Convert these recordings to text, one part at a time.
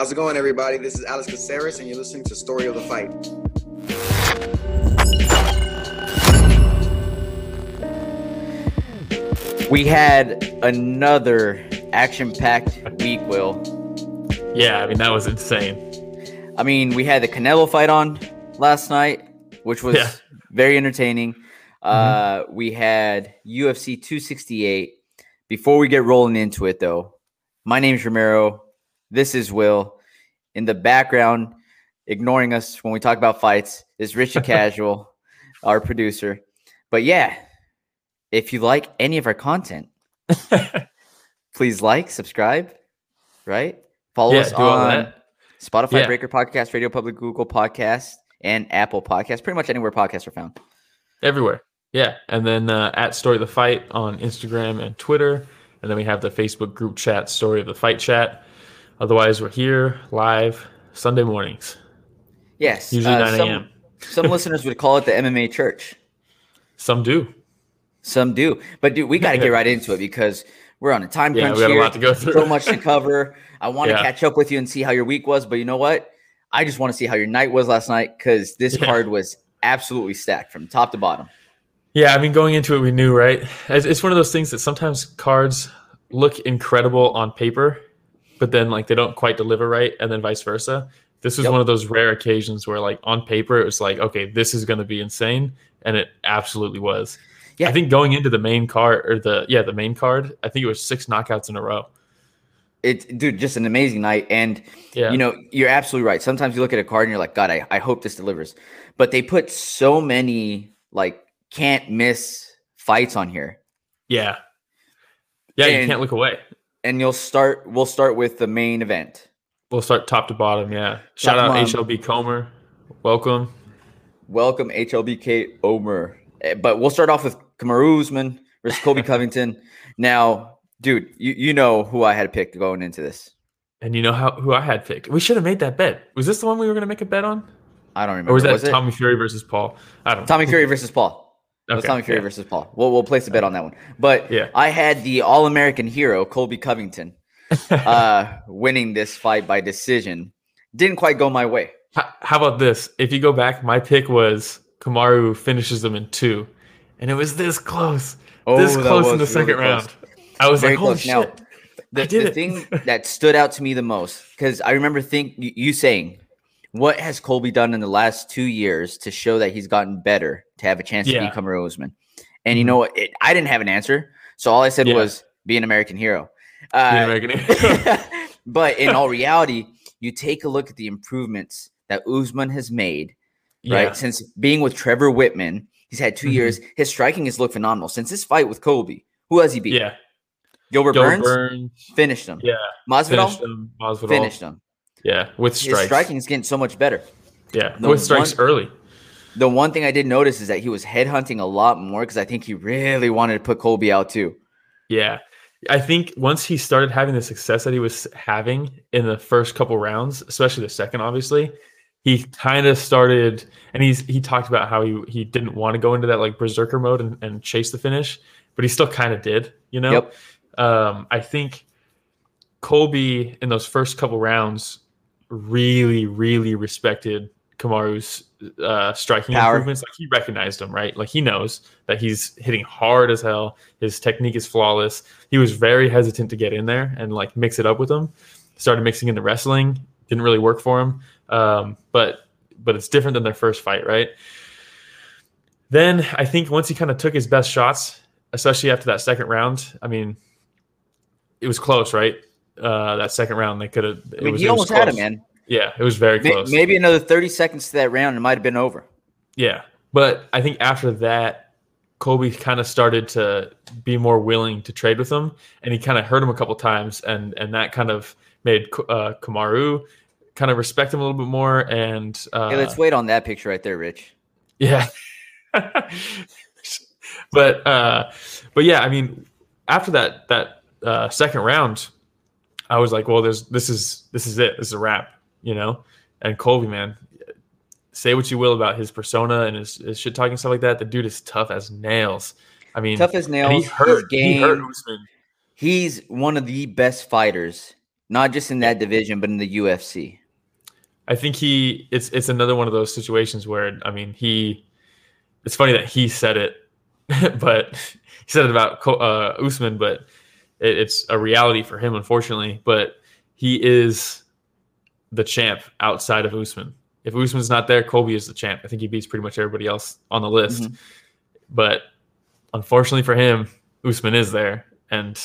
How's it going, everybody? This is Alex Caceres, and you're listening to Story of the Fight. We had another action-packed week, Will. Yeah, I mean that was insane. I mean, we had the Canelo fight on last night, which was Yeah. very entertaining. Uh, we had UFC 268. Before we get rolling into it, though, my name's Romero. This is Will. In the background, ignoring us when we talk about fights, is Richard Casual, our producer. But yeah, if you like any of our content, please like, subscribe, right? Follow yeah, us on. Spotify, Yeah. Breaker Podcast, Radio Public, Google Podcast, and Apple Podcast. Pretty much anywhere podcasts are found. everywhere. Yeah, and then uh, at Story of the Fight on Instagram and Twitter, and then we have the Facebook group chat Story of the Fight chat. Otherwise, we're here live Sunday mornings, Yes. usually uh, nine some, a.m. some listeners would call it the MMA church. Some do. Some do. But dude, we got to get right into it because we're on a time Yeah, crunch we got a here. lot to go through. So much to cover. I want to Yeah. catch up with you and see how your week was. But you know what? I just want to see how your night was last night because this Yeah. card was absolutely stacked from top to bottom. Yeah, I mean, going into it, we knew, right? It's, it's one of those things that sometimes cards look incredible on paper, but then like they don't quite deliver right, and then vice versa. This was Yep. one of those rare occasions where, like, on paper, it was like, okay, this is going to be insane, and it absolutely was. Yeah. I think going into the main card or the yeah the main card, I think it was six knockouts in a row. It, dude, just an amazing night. And Yeah, You know, you're absolutely right. Sometimes you look at a card and you're like, God, I, I hope this delivers. But they put so many like can't miss fights on here. yeah, yeah. you can't look away. And you'll start we'll start with the main event. We'll start top to bottom. Yeah, shout Top out to HLB Comer, welcome. Welcome HLBK Omer. Eh, But we'll start off with Kamaru Usman versus Colby Covington. Now, dude, you, you know who I had picked going into this. And you know how who I had picked? We should have made that bet. Was this the one we were going to make a bet on? I don't remember. Or was that it? Tommy Fury versus Paul? I don't. Tommy Fury versus Paul. It was Okay, Tommy Fury yeah. versus Paul. We'll, we'll place a bet on that one. But Yeah. I had the All American hero, Colby Covington, uh, winning this fight by decision. Didn't quite go my way. H- How about this? If you go back, my pick was Kamaru finishes them in two, and it was this close, this Oh, that close in the really second close. round. I was Very like, holy close. Now, shit! The, the thing that stood out to me the most, because I remember think you saying, "What has Colby done in the last two years to show that he's gotten better to have a chance to Yeah. beat Kamaru Usman?" And you know what? It, I didn't have an answer, so all I said Yeah. was, "Be an American hero." Uh, American- but in all reality, you take a look at the improvements that Usman has made, yeah, right? Since being with Trevor Wittman, he's had 2 Mhm. years. His striking has looked phenomenal. Since his fight with Colby. who has he beat? yeah. Gilbert Gilbert Burns Burns, finished him. yeah, Masvidal finished him. Masvidal, finished him. yeah, with strikes. His striking is getting so much better. yeah, the with strikes one- early. The one thing I did notice is that he was headhunting a lot more because I think he really wanted to put Colby out too. Yeah. I think once he started having the success that he was having in the first couple rounds, especially the second, obviously, he kind of started and he's he talked about how he he didn't want to go into that like berserker mode and, and chase the finish, but he still kind of did, you know? Yep. Um, I think Colby in those first couple rounds really, really respected Kamaru's uh, striking Power. improvements. Like he recognized him, right? Like he knows that he's hitting hard as hell. His technique is flawless. He was very hesitant to get in there and like mix it up with him. Started mixing in the wrestling. Didn't really work for him. Um, but but it's different than their first fight, right? Then I think once he kind of took his best shots, especially after that second round, I mean, it was close, right? Uh, that second round, they could have. I mean, he almost had him, man. Yeah, it was very close. Maybe another 30 seconds to that round, it might have been over. Yeah, but I think after that, Colby kind of started to be more willing to trade with him, and he kind of hurt him a couple times, and and that kind of made uh, Kamaru kind of respect him a little bit more. And uh, Hey, let's wait on that picture right there, Rich. yeah, but uh, but yeah, I mean, after that that uh, second round, I was like, well, there's this is this is it. This is a wrap, you know. And Colby, man, say what you will about his persona and his, his shit talking stuff like that. The dude is tough as nails. I mean, Tough as nails. he hurt. his game. He hurt Usman. He's one of the best fighters not just in that division, but in the UFC. I think he it's it's another one of those situations where I mean he it's funny that he said it, but he said it about uh, Usman, but it, it's a reality for him, unfortunately. But he is the champ outside of Usman. If Usman's not there, Colby is the champ. I think he beats pretty much everybody else on the list. Mm-hmm. But unfortunately for him, Usman is there, and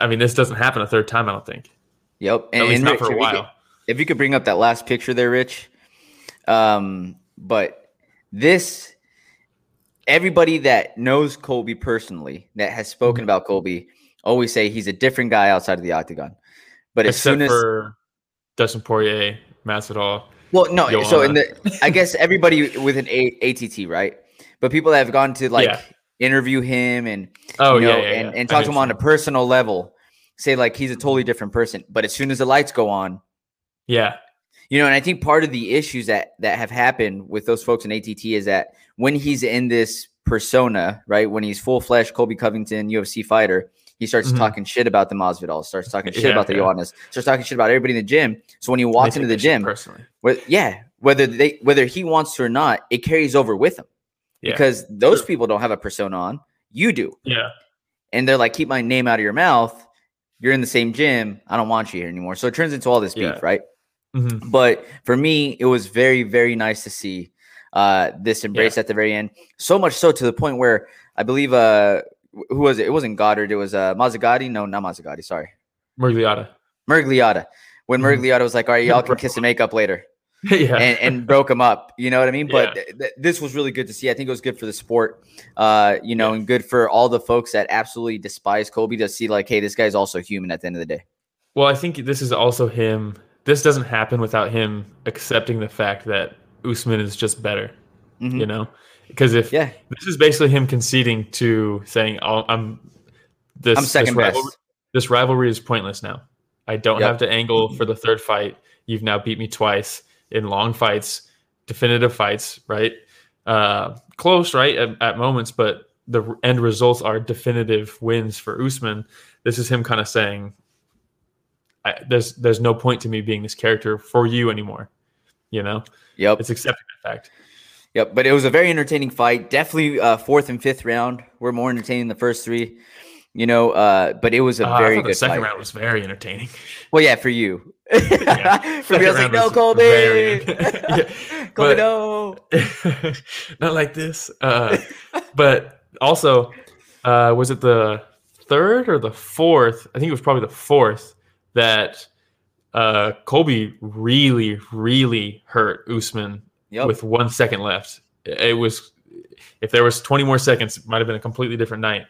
I mean this doesn't happen a third time. I don't think. Yep, and, at least and not Rich, for a while. If you, could, if you could bring up that last picture there, Rich. Um, but this everybody that knows Colby personally, that has spoken mm-hmm. about Colby, always say he's a different guy outside of the octagon. But as Except soon as for Dustin Poirier, Masvidal. Well, no. Joanna. So in the, I guess everybody with an a- ATT, right? But people that have gone to like yeah. interview him and oh you know, yeah, yeah, and, and talk to him on a personal level, say like he's a totally different person. But as soon as the lights go on, yeah, you know, and I think part of the issues that that have happened with those folks in ATT is that when he's in this persona, right, when he's full flesh Colby Covington UFC fighter, he starts mm-hmm. talking shit about the Masvidal, starts talking shit yeah, about the yeah. Starts talking shit about everybody in the gym. So when he walks into the gym, personally, yeah, whether they whether he wants to or not, it carries over with him yeah. because those sure. people don't have a persona on. You do, yeah, and they're like, keep my name out of your mouth. You're in the same gym. I don't want you here anymore. So it turns into all this beef, right? Mm-hmm. But for me, it was very, very nice to see uh, this embrace yeah. at the very end. So much so to the point where I believe uh, who was it? It wasn't Goddard. It was uh, Mazzagatti. No, not Mazzagatti. Sorry, Miragliotta. Miragliotta. When mm-hmm. Was like, "All right, y'all can kiss and make up later," yeah, and, and, broke him up. You know what I mean? But yeah. th- th- this was really good to see. I think it was good for the sport, uh, you know, yeah. and good for all the folks that absolutely despise Colby to see like, hey, this guy's also human at the end of the day. Well, I think this is also him this doesn't happen without him accepting the fact that Usman is just better. Mm-hmm. You know, because if yeah. this is basically him conceding to saying, oh, "I'm this I'm second this best. Rivalry, this rivalry is pointless now. I don't yep. have to angle for the third fight. You've now beat me twice in long fights, definitive fights, right? Uh, close, right, at, at moments, but the end results are definitive wins for Usman. This is him kind of saying, I, there's there's no point to me being this character for you anymore. You know. Yep. It's accepting that fact. Yep. But it was a very entertaining fight. Definitely uh, fourth and fifth round were more entertaining than the first three. You know, uh, but it was a uh, very good. The second fight. round was very entertaining. Well, yeah, for you. yeah. for me, I was like, no, Colby. yeah. Colby, no. Not like this. Uh, but also, uh, was it the third or the fourth? I think it was probably the fourth that uh, Colby really, really hurt Usman yep. with one second left. It was if there was 20 more seconds, it might have been a completely different night.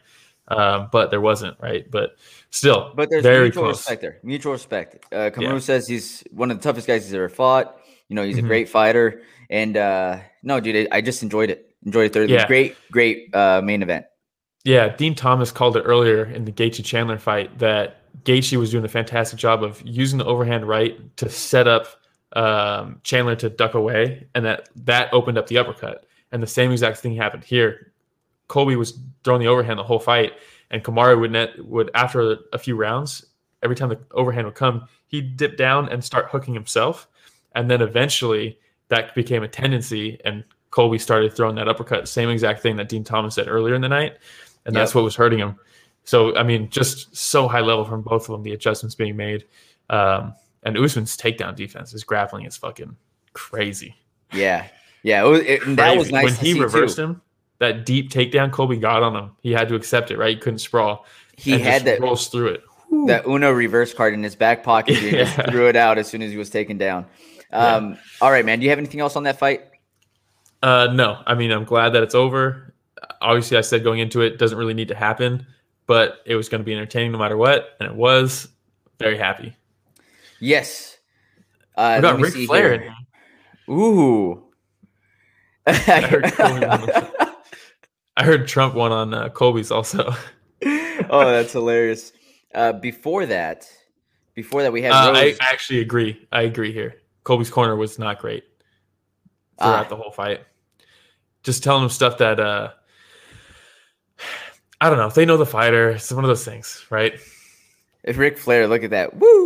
Um, but there wasn't, right? But still, but there's very mutual close. respect there. Mutual respect. Uh, Kamaru yeah. says he's one of the toughest guys he's ever fought. You know, he's mm-hmm. a great fighter. And uh, no, dude, I just enjoyed it. Enjoyed it thoroughly. Yeah. Great, great uh, main event. Yeah, Din Thomas called it earlier in the Gaethje Chandler fight that Gaethje was doing a fantastic job of using the overhand right to set up um, Chandler to duck away, and that that opened up the uppercut. And the same exact thing happened here. Colby was throwing the overhand the whole fight, and Kamaru would net would after a few rounds, every time the overhand would come, he'd dip down and start hooking himself, and then eventually that became a tendency, and Colby started throwing that uppercut. Same exact thing that Din Thomas said earlier in the night, and yep. that's what was hurting him. So I mean, just so high level from both of them, the adjustments being made. Um, and Usman's takedown defense, his grappling is fucking crazy. Yeah, yeah, it was, it, that was nice. When he reversed too. him, that deep takedown Colby got on him, he had to accept it. Right, he couldn't sprawl. He had that rolls through it. That Uno reverse card in his back pocket. He yeah. just threw it out as soon as he was taken down. Um, yeah. All right, man. Do you have anything else on that fight? Uh, no. I mean, I'm glad that it's over. Obviously, I said going into it doesn't really need to happen but it was going to be entertaining no matter what, and it was. Very happy. Yes. Uh, what about Ric Flair? Here. Ooh. I, heard I heard Trump won on uh, Colby's also. oh, that's hilarious. Uh, before that, before that, we had. Uh, I actually agree. I agree here. Colby's corner was not great throughout ah. the whole fight. Just telling him stuff that uh, I don't know. If they know the fighter. It's one of those things, right? If Ric Flair, look at that. Woo!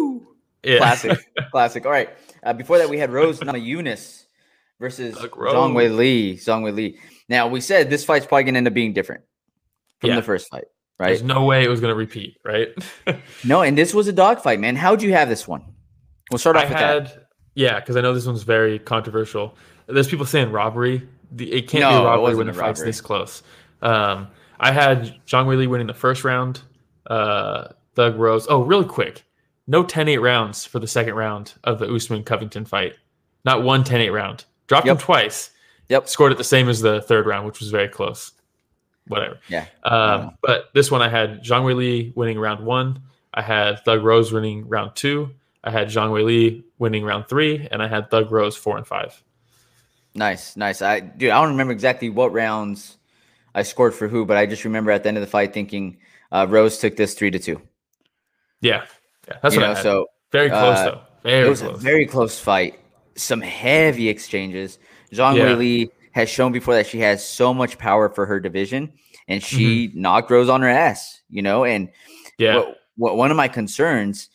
Yeah. Classic, classic. All right. Uh, before that, we had Rose versus Zhang Wei Rose. Li. Zhang Wei Li. Now we said this fight's probably gonna end up being different from Yeah. the first fight, right? There's no way it was going to repeat, right? No, and this was a dogfight, man. How'd you have this one? We'll start I off with had, that. yeah, because I know this one's very controversial. There's people saying robbery. The, it can't No, be a robbery when the fight's this close. Um, I had Zhang Wei Li winning the first round. Uh, Thug Rose. Oh, really quick. No 10-8 rounds for the second round of the Usman Covington fight. Not one 10-8 round. Dropped Yep. him twice. Yep. Scored it the same as the third round, which was very close. Whatever. Yeah. Um, Yeah. But this one, I had Zhang Weili winning round one. I had Thug Rose winning round two. I had Zhang Weili winning round three, and I had Thug Rose four and five. Nice, nice. I dude, I don't remember exactly what rounds I scored for who, but I just remember at the end of the fight thinking uh, Rose took this three to two. Yeah, yeah, that's you what know, I had. so very close uh, though. Very it was close. a very close fight. Some heavy exchanges. Zhang Yeah. Wei Li has shown before that she has so much power for her division, and she Mm-hmm. knocked Rose on her ass. You know, and yeah, what, what one of my concerns,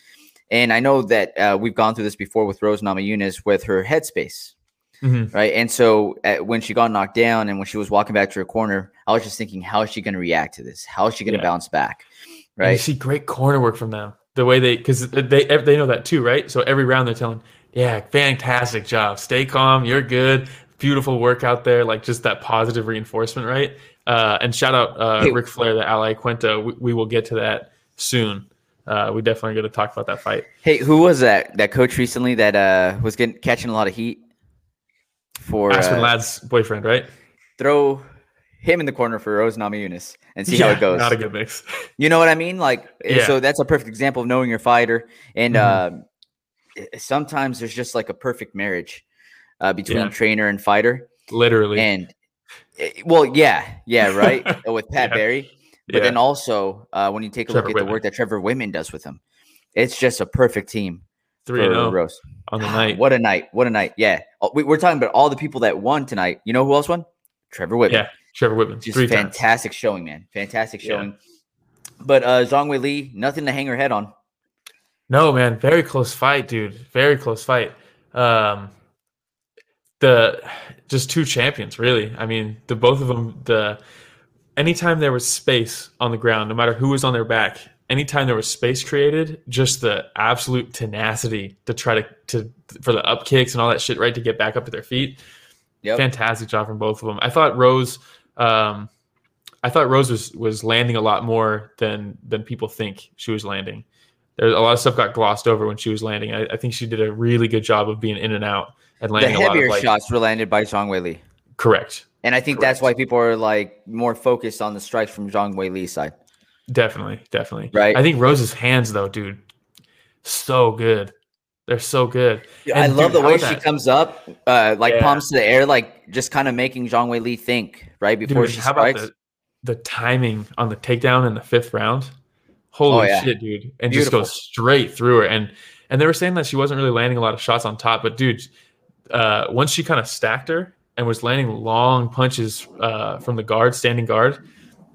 and I know that uh, we've gone through this before with Rose Namajunas with her headspace, Mhm. right? And so uh, when she got knocked down and when she was walking back to her corner, I was just thinking, how is she going to react to this? How is she going to Yeah. bounce back? And you Right? see great corner work from them. The way they, because they they know that too, right? So every round they're telling, yeah, fantastic job. Stay calm. You're good. Beautiful work out there. Like just that positive reinforcement, right? Uh, and shout out uh, Hey. Ric Flair, the ally Quinto. We, we will get to that soon. Uh, we definitely going to talk about that fight. Hey, who was that that coach recently that uh, was getting catching a lot of heat for Aspen uh, Ladd's boyfriend, right? throw him in the corner for Rose Namajunas and see how it goes. Not a good mix. You know what I mean? Like, eh, Yeah. so that's a perfect example of knowing your fighter. And Mhm. um, eh, sometimes there's just like a perfect marriage uh, between Yeah. trainer and fighter. Literally. And eh, well, yeah, yeah, right. Uh, With Pat Yeah. Barry, but Yeah. then also uh, when you take a Trevor look at the work that Trevor Wittman does with him, it's just a perfect team Three for and zero Rose. on the night. What a night! What a night! Yeah, Oh, we, we're talking about all the people that won tonight. You know who else won? Trevor Wittman. Yeah, Trevor Wittman. just three times. fantastic showing, man. Fantastic Yeah. showing. But uh, Zhang Wei Li, nothing to hang her head on. No, man, very close fight, dude. Very close fight. Um, the just two champions, really. I mean, the both of them. The anytime there was space on the ground, no matter who was on their back, anytime there was space created, just the absolute tenacity to try to to for the up kicks and all that shit, right, to get back up to their feet. Yep. Fantastic job from both of them. I thought Rose. Um, I thought Rose was was landing a lot more than than people think she was landing. There a lot of stuff got glossed over when she was landing. I, I think she did a really good job of being in and out and The landing a lot heavier of like shots were landed by Zhang Wei Li. correct. And I think that's why people are like more focused on the strikes from Zhang Wei Li's side. Definitely, definitely. Right. I think Rose's hands though, dude, so good. They're so good. I And, love dude, the way she that- comes up, uh, like Yeah. palms to the air, like just kind of making Zhang Wei Li think right before Dude, she how about strikes. the, the timing on the takedown in the fifth round? Holy Oh, yeah. shit, dude! And Beautiful. just goes straight through her. And and they were saying that she wasn't really landing a lot of shots on top, but dude, uh, once she kind of stacked her and was landing long punches uh, from the guard, standing guard,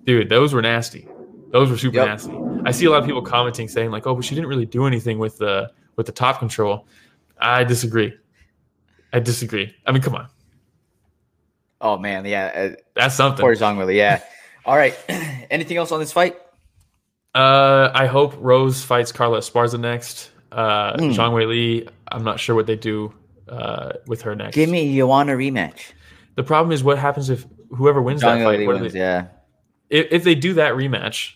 dude, those were nasty. Those were super Yep. nasty. I see a lot of people commenting saying like, "Oh, but she didn't really do anything with the with the top control." I disagree. I disagree. I mean, come on, oh man, yeah, that's uh, something. poor Zhang Wei Li. Yeah. All right. Anything else on this fight? Uh, I hope Rose fights Carla Esparza next. Uh, Hmm. Zhang Wei Li, I'm not sure what they do uh, with her next. Give me Joanna rematch. the problem is what happens if whoever wins Zhang that fight. What wins. they- Yeah. if, if they do that rematch,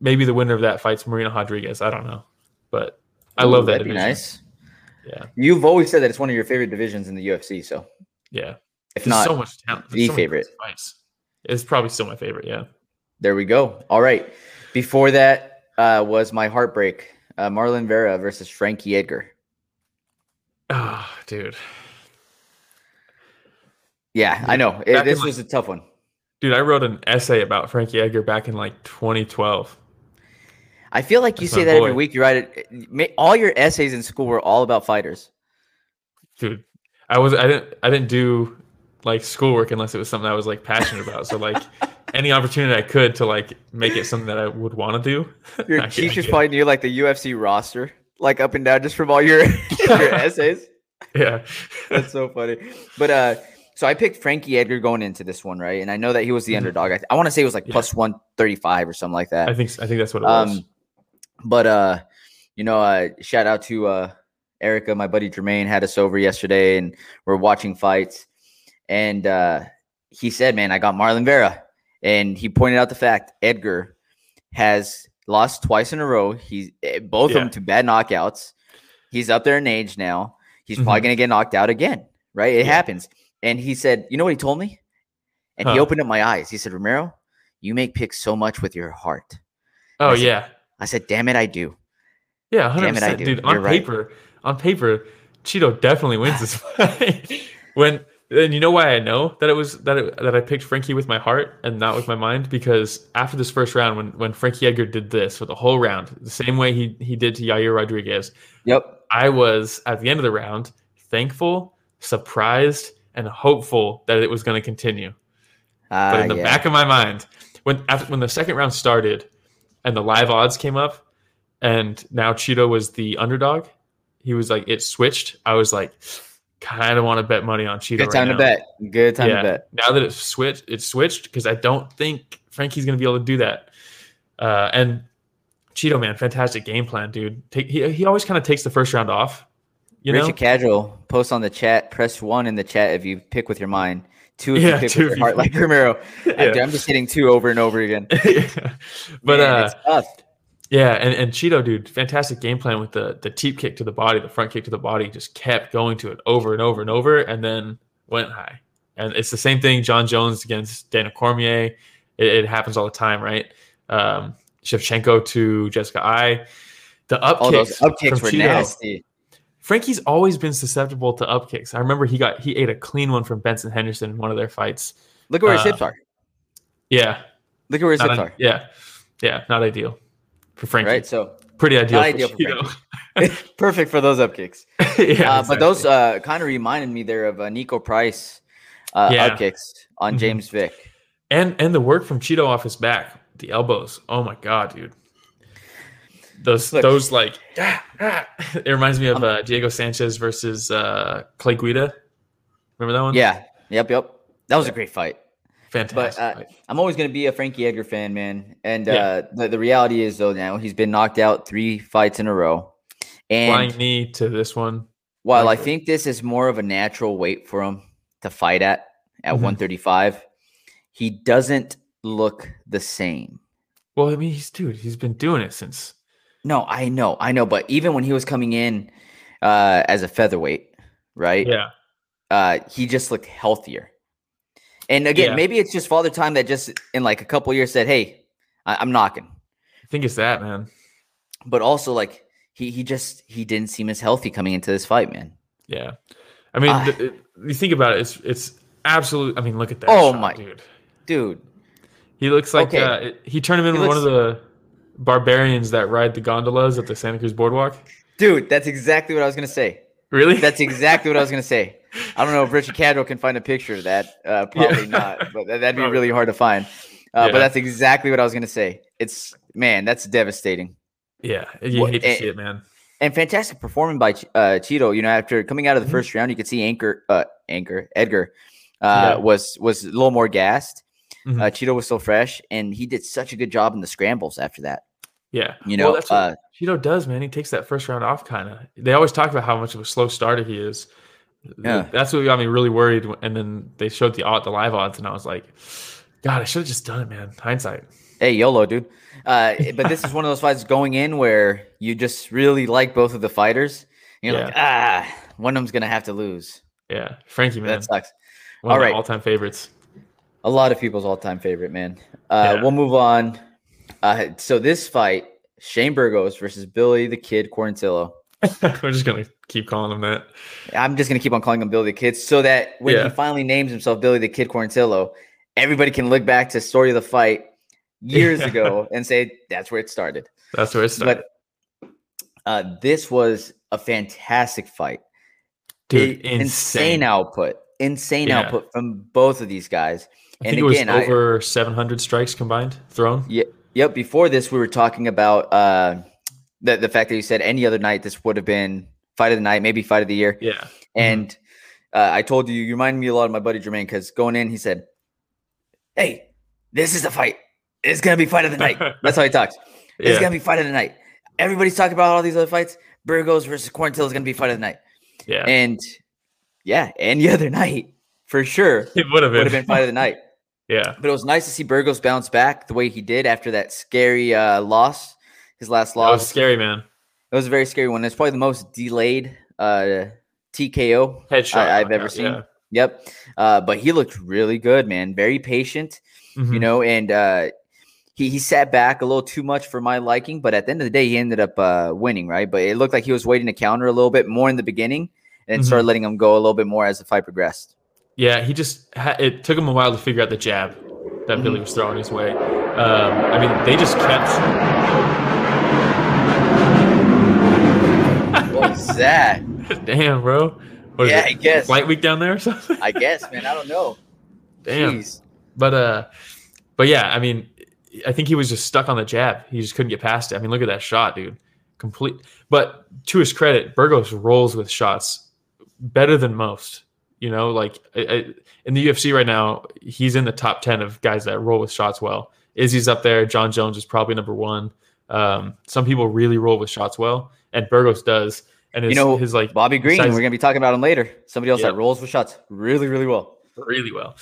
maybe the winner of that fights Marina Rodriguez. I don't know, but I love that That'd be nice. Yeah, You've always said that it's one of your favorite divisions in the UFC. So yeah. If There's not, so much talent. There's the so favorite. It's probably still my favorite. Yeah. there we go. All right. Before that uh, was my heartbreak. Uh, Marlon Vera versus Frankie Edgar. Oh, dude, Yeah, I know. It- this like- was a tough one. dude. I wrote an essay about Frankie Edgar back in like 2012. I feel like you That's say that every week. You write it. All your essays in school were all about fighters. dude i was i didn't i didn't do like schoolwork unless it was something i was like passionate about so like any opportunity i could to like make it something that i would want to do Your I- I teachers did. probably knew like the UFC roster. like up and down just from all your your essays. Yeah. That's so funny. But uh, so I picked Frankie Edgar going into this one, right? And I know that he was the Mhm. underdog. I, I want to say it was like Yeah. plus one thirty five or something like that. I think I think that's what it was. Um, but uh, you know, uh, shout out to uh, Erica, my buddy Jermaine had us over yesterday, and we're watching fights. And uh, he said, "Man, I got Marlon Vera," and he pointed out the fact Edgar has lost twice in a row. He's eh, both Yeah. of them to bad knockouts. He's up there in age now. He's probably Mhm. gonna get knocked out again, right? It Yeah. happens. And he said, "You know what he told me?" And he opened up my eyes. He said, "Romero, you make picks so much with your heart." oh I said- yeah. I said, "Damn it, I do." Yeah, hundred Damn it, I percent, do. dude. On You're right. paper, on paper, Chito definitely wins this fight. when and you know why I know that it was that it, that I picked Frankie with my heart and not with my mind because after this first round, when when Frankie Edgar did this for the whole round, the same way he he did to Yair Rodriguez, Yep. I was at the end of the round thankful, surprised, and hopeful that it was going to continue. Uh, But in the yeah. back of my mind, when after when the second round started, and the live odds came up, and now Chito was the underdog, he was like it switched. I was like, kind of want to bet money on Chito. Good right time to now. bet. Good time yeah. to bet. Now that it's switched, it's switched because I don't think Frankie's going to be able to do that. Uh, and Chito, man, fantastic game plan, dude. Take, he he always kind of takes the first round off. You know, Richard Casual, post on the chat. Press one in the chat if you pick with your mind. Two if Yeah, you pick with your heart, like Romero. Yeah. I'm just hitting two over and over again. but Man, uh, it's tough. Yeah, and, and Chito, dude, fantastic game plan with the the teep kick to the body, the front kick to the body, just kept going to it over and over and over, and then went high. And it's the same thing, Jon Jones against Dana Cormier. It, it happens all the time, right? Um, Shevchenko to Jessica Eye. The up All those kicks, up kicks were Chito. nasty. Frankie's always been susceptible to up kicks. I remember he got he ate a clean one from Benson Henderson in one of their fights. Look at where his Uh, hips are. Yeah, Look at where his not hips an- are. yeah, yeah, not ideal for Frankie. Right. So Pretty ideal. For ideal for Chito. perfect for those up kicks. yeah, uh, but those uh, kind of reminded me there of uh, Niko Price uh, Yeah. up kicks on Mhm. James Vick. and and the work from Chito off his back, the elbows. Oh my god, dude. Those Look. those like ah, ah. it reminds me of Um, uh, Diego Sanchez versus uh, Clay Guida. Remember that one? Yeah. Yep. Yep. That was a great fight. Fantastic. uh. I'm always going to be a Frankie Edgar fan, man. And Yeah. uh, the, the reality is, though, now he's been knocked out three fights in a row. And Flying knee to this one. while I think this is more of a natural weight for him to fight at, at Mhm. 135, he doesn't look the same. Well, I mean, he's dude. He's been doing it since. No, I know, I know. But even when he was coming in uh, as a featherweight, right? Yeah, uh, he just looked healthier. And again, Yeah. maybe it's just Father Time that just in like a couple years said, "Hey, I- I'm knocking." I think it's that man. But also, like he he just he didn't seem as healthy coming into this fight, man. Yeah, I mean, th- it- you think about it. It's it's absolute. I mean, look at that. Oh shot, my- dude. Dude, He looks like Okay. uh, it- he turned him into He one of the barbarians that ride the gondolas at the Santa Cruz Boardwalk. dude, that's exactly what I was gonna say. Really? That's exactly what I was gonna say. I don't know if Richard Cadwell can find a picture of that. Uh, probably Yeah. not, but that, would be really hard to find. Uh, Yeah. But that's exactly what I was gonna say. It's man, that's devastating. yeah, you What- hate to eh, see it, man. and fantastic performing by uh, Chito. You know, after coming out of the Mhm. first round, you could see Anchor, uh, Anchor Edgar uh, Yeah. was was a little more gassed. Mhm. Uh, Chito was still fresh, and he did such a good job in the scrambles after that. Yeah, You Well, know, that's what uh, Chito does, man. He takes that first round off, kind of. They always talk about how much of a slow starter he is. Yeah. that's what got me really worried. And then they showed the odd, the live odds, and I was like, God, I should have just done it, man. Hindsight. hey, YOLO, dude. Uh, but this is one of those fights going in where you just really like both of the fighters. You're like, ah, one of them's gonna have to lose. Yeah, Frankie, man, That sucks. one of all right. all-time favorites. A lot of people's all-time favorite, man. Uh, Yeah. We'll move on. Uh, so this fight, Shane Burgos versus Billy the Kid Quarantillo. We're just gonna keep calling him that. I'm just gonna keep on calling him Billy the Kid, so that when Yeah. he finally names himself Billy the Kid Quarantillo, everybody can look back to story of the fight years Yeah. ago and say that's where it started. That's where it started. But uh, this was a fantastic fight. Dude, I- insane. output, insane Yeah. output from both of these guys. I and think it again, I- was over 700 strikes combined thrown. Yeah, yep. Before this, we were talking about uh, the the fact that you said any other night this would have been fight of the night, maybe fight of the year. Yeah. And uh, I told you, you remind me a lot of my buddy Jermaine because going in, he said, "Hey, this is the fight. It's gonna be fight of the night." That's how he talks. It's gonna be fight of the night. Everybody's talking about all these other fights. Burgos versus Quarantillo is gonna be fight of the night. Yeah. And yeah, any other night for sure it would have would been. have been fight of the night. yeah. But it was nice to see Burgos bounce back the way he did after that scary uh, loss, his last That loss. was scary, man. It was a very scary one. It's probably the most delayed uh, TKO Headshot. I, have ever seen. yeah. Yep. Uh, but he looked really good, man. Very patient, you Mhm. know, and uh, he, he sat back a little too much for my liking. But at the end of the day, he ended up uh, winning, right? But it looked like he was waiting to counter a little bit more in the beginning and Mhm. started letting him go a little bit more as the fight progressed. Yeah, he just ha- it took him a while to figure out the jab that Mhm. Billy was throwing his way. Um, I mean, they just kept. That? Damn, bro. What Yeah, I guess. Flight week down there or something. I guess, man. I don't know. Damn. Jeez. But uh, but yeah, I mean, I think he was just stuck on the jab. He just couldn't get past it. I mean, look at that shot, dude. Complete. But to his credit, Burgos rolls with shots better than most. You know, like I, I, in the UFC right now, he's in the top ten of guys that roll with shots well. Izzy's up there. Jon Jones is probably number one. Um, some people really roll with shots well, and Burgos does. And his, You know, his like Bobby Green, Besides- we're going to be talking about him later. Somebody else Yeah. that rolls with shots really, really well. really well.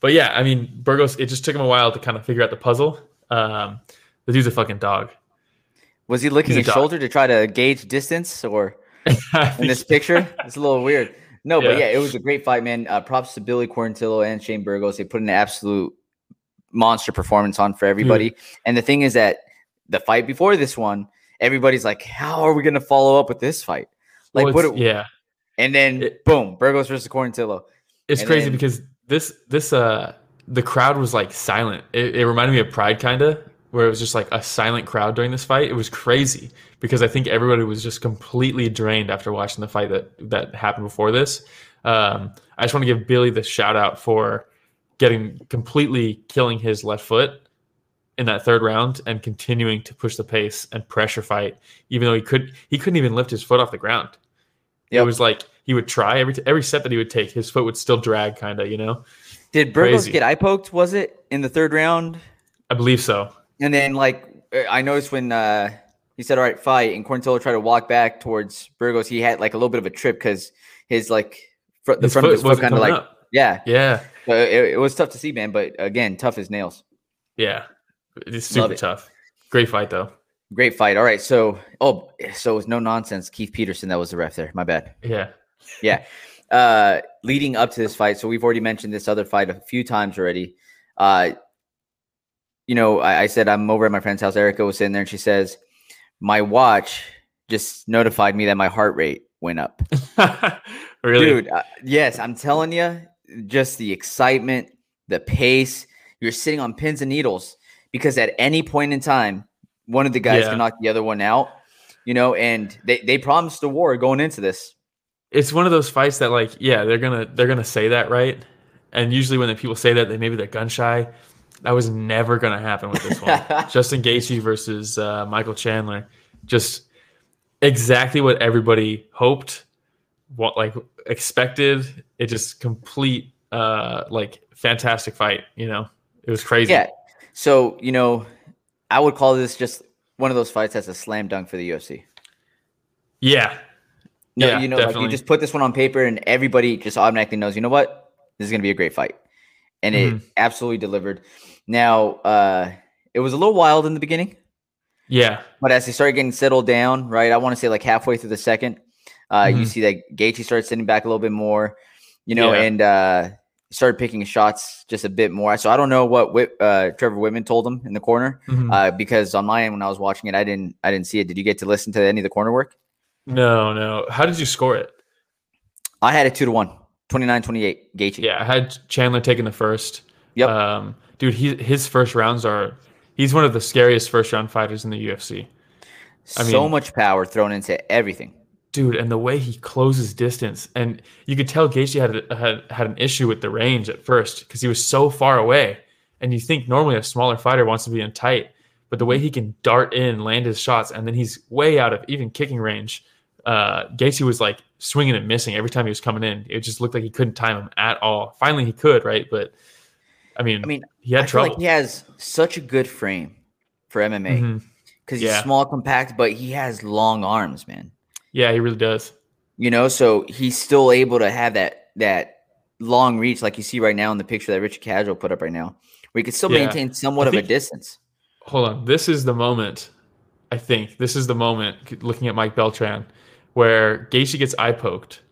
But yeah, I mean, Burgos. It just took him a while to kind of figure out the puzzle. Um, the dude's a fucking dog. Was he licking his dog. shoulder to try to gauge distance or in this picture? It's a little weird. No, but Yeah. yeah, it was a great fight, man. Uh, props to Billy Quarantillo and Shane Burgos. They put an absolute monster performance on for everybody. And the thing is that the fight before this one, everybody's like, "How are we going to follow up with this fight?" Like, Well, what? yeah, And then It- boom, Burgos versus Quarantillo. it's And crazy then- because this this uh the crowd was like silent. It, it reminded me of Pride, kinda, where it was just like a silent crowd during this fight. It was crazy because I think everybody was just completely drained after watching the fight that that happened before this. Um, I just want to give Billy the shout out for getting completely killing his left foot in that third round and continuing to push the pace and pressure fight, even though he could he couldn't even lift his foot off the ground. It was like he would try every every step that he would take, his foot would still drag, kind of, you know. Did Burgos get eye poked? Was it in the third round? I believe so. And then, like, uh, I noticed when uh, he said, "All right, fight," and Quarantillo tried to walk back towards Burgos, he had like a little bit of a trip because his like fr- the His front of his foot kind of like up. yeah. Yeah, So it, it was tough to see, man. But again, tough as nails. yeah, it's super it. tough. Great fight though. Great fight. All right, so oh, so it was no nonsense. Keith Peterson, that was the ref there. My bad. Yeah, Yeah. Uh, leading up to this fight, so we've already mentioned this other fight a few times already. Uh, you know, I, I said I'm over at my friend's house. Erica was sitting there, and she says, "My watch just notified me that my heart rate went up." really. Dude, uh, yes, I'm telling you, just the excitement, the pace. You're sitting on pins and needles because at any point in time, one of the guys Yeah. can knock the other one out. You know, and they they promised a war going into this. it's one of those fights that like yeah they're gonna they're gonna say that right and usually when the people say that they maybe they're gun shy that was never gonna happen with this one justin Gaethje versus uh, michael chandler just exactly what everybody hoped what like expected it just complete uh like fantastic fight you know it was crazy Yeah. So, you know, I would call this just one of those fights that's a slam dunk for the UFC. yeah No, Yeah, you know, like you just put this one on paper and everybody just automatically knows, you know what? This is going to be a great fight. And it Mhm. absolutely delivered. Now, uh, it was a little wild in the beginning, yeah but as they started getting settled down, right? I want to say like halfway through the second, uh, you Mhm. see that Gaethje started sitting back a little bit more, you know, Yeah. and uh, started picking shots just a bit more. So I don't know what uh, Trevor Wittman told him in the corner. Mhm. uh, because on my end when I was watching it, I didn't I didn't see it. Did you get to listen to any of the corner work? no no how did you score it I had it two to one, 29-28, Gaethje. Yeah, I had Chandler taking the first. Yep. Um, dude, he, his first rounds are. He's one of the scariest first round fighters in the UFC. I so mean- much power thrown into everything. Dude, and the way he closes distance, and you could tell Gaethje had had had an issue with the range at first because he was so far away. And you think normally a smaller fighter wants to be in tight, but the way he can dart in, land his shots, and then he's way out of even kicking range. Uh, Gaethje was like swinging and missing every time he was coming in. It just looked like he couldn't time him at all. Finally, he could, right? But I mean, I mean, he had I trouble. like he has such a good frame for MMA because Yeah. he's small, compact, but he has long arms, man. Yeah, he really does. You know, so he's still able to have that that long reach, like you see right now in the picture that Richard Casual put up right now, where he can still Yeah. maintain somewhat I of a distance. Hold on. This is the moment. I think this is the moment. Looking at Mike Beltran, where Gaethje gets eye poked,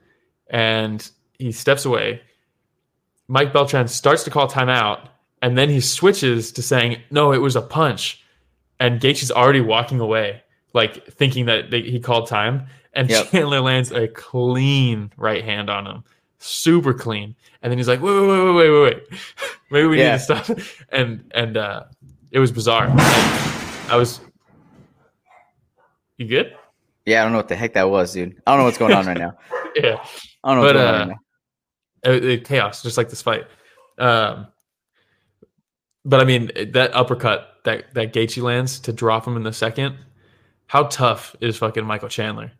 and he steps away. Mike Beltran starts to call timeout, and then he switches to saying, "No, it was a punch," and Gaethje's already walking away, like thinking that they, he called time. And Yep. Chandler lands a clean right hand on him, super clean. And then he's like, "Wait, wait, wait, wait, wait, wait, wait. Maybe we Yeah. need to stop." And and uh, it was bizarre. And I was. You good? Yeah, I don't know what the heck that was, dude. I don't know what's going on right now. Yeah. I don't know But, what's going on uh, right now. uh, uh, chaos, just like this fight. Um, but I mean, that uppercut that that Gaethje lands to drop him in the second. How tough is fucking Michael Chandler?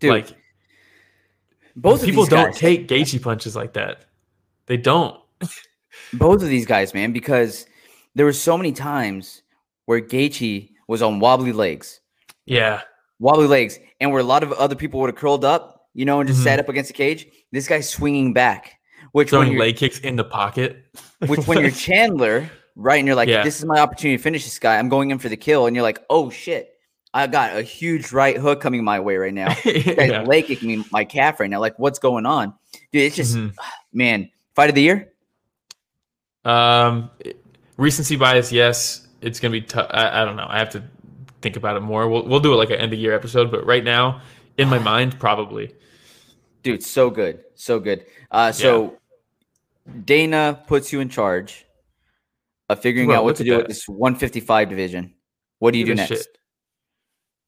Dude, like both of people don't guys, take Gaethje punches like that. They don't. both of these guys, man, because there were so many times where Gaethje was on wobbly legs, Yeah, wobbly legs, and where a lot of other people would have curled up, you know, and just Mhm. sat up against the cage. This guy's swinging back, which when throwing leg kicks in the pocket. which when you're Chandler, right, and you're like, Yeah. this is my opportunity to finish this guy. I'm going in for the kill, and you're like, oh shit, I got a huge right hook coming my way right now. Yeah. leg kicking me my calf right now. Like, what's going on, dude? It's just, Mhm. man, fight of the year. Um, recency bias, yes. It's gonna be tough. I, I don't know. I have to think about it more. We'll we'll do it like an end of year episode. But right now, in my mind, probably. dude so good so good uh so dana puts you in charge of figuring Bro, out what to do with this 155 division what do you do next shit.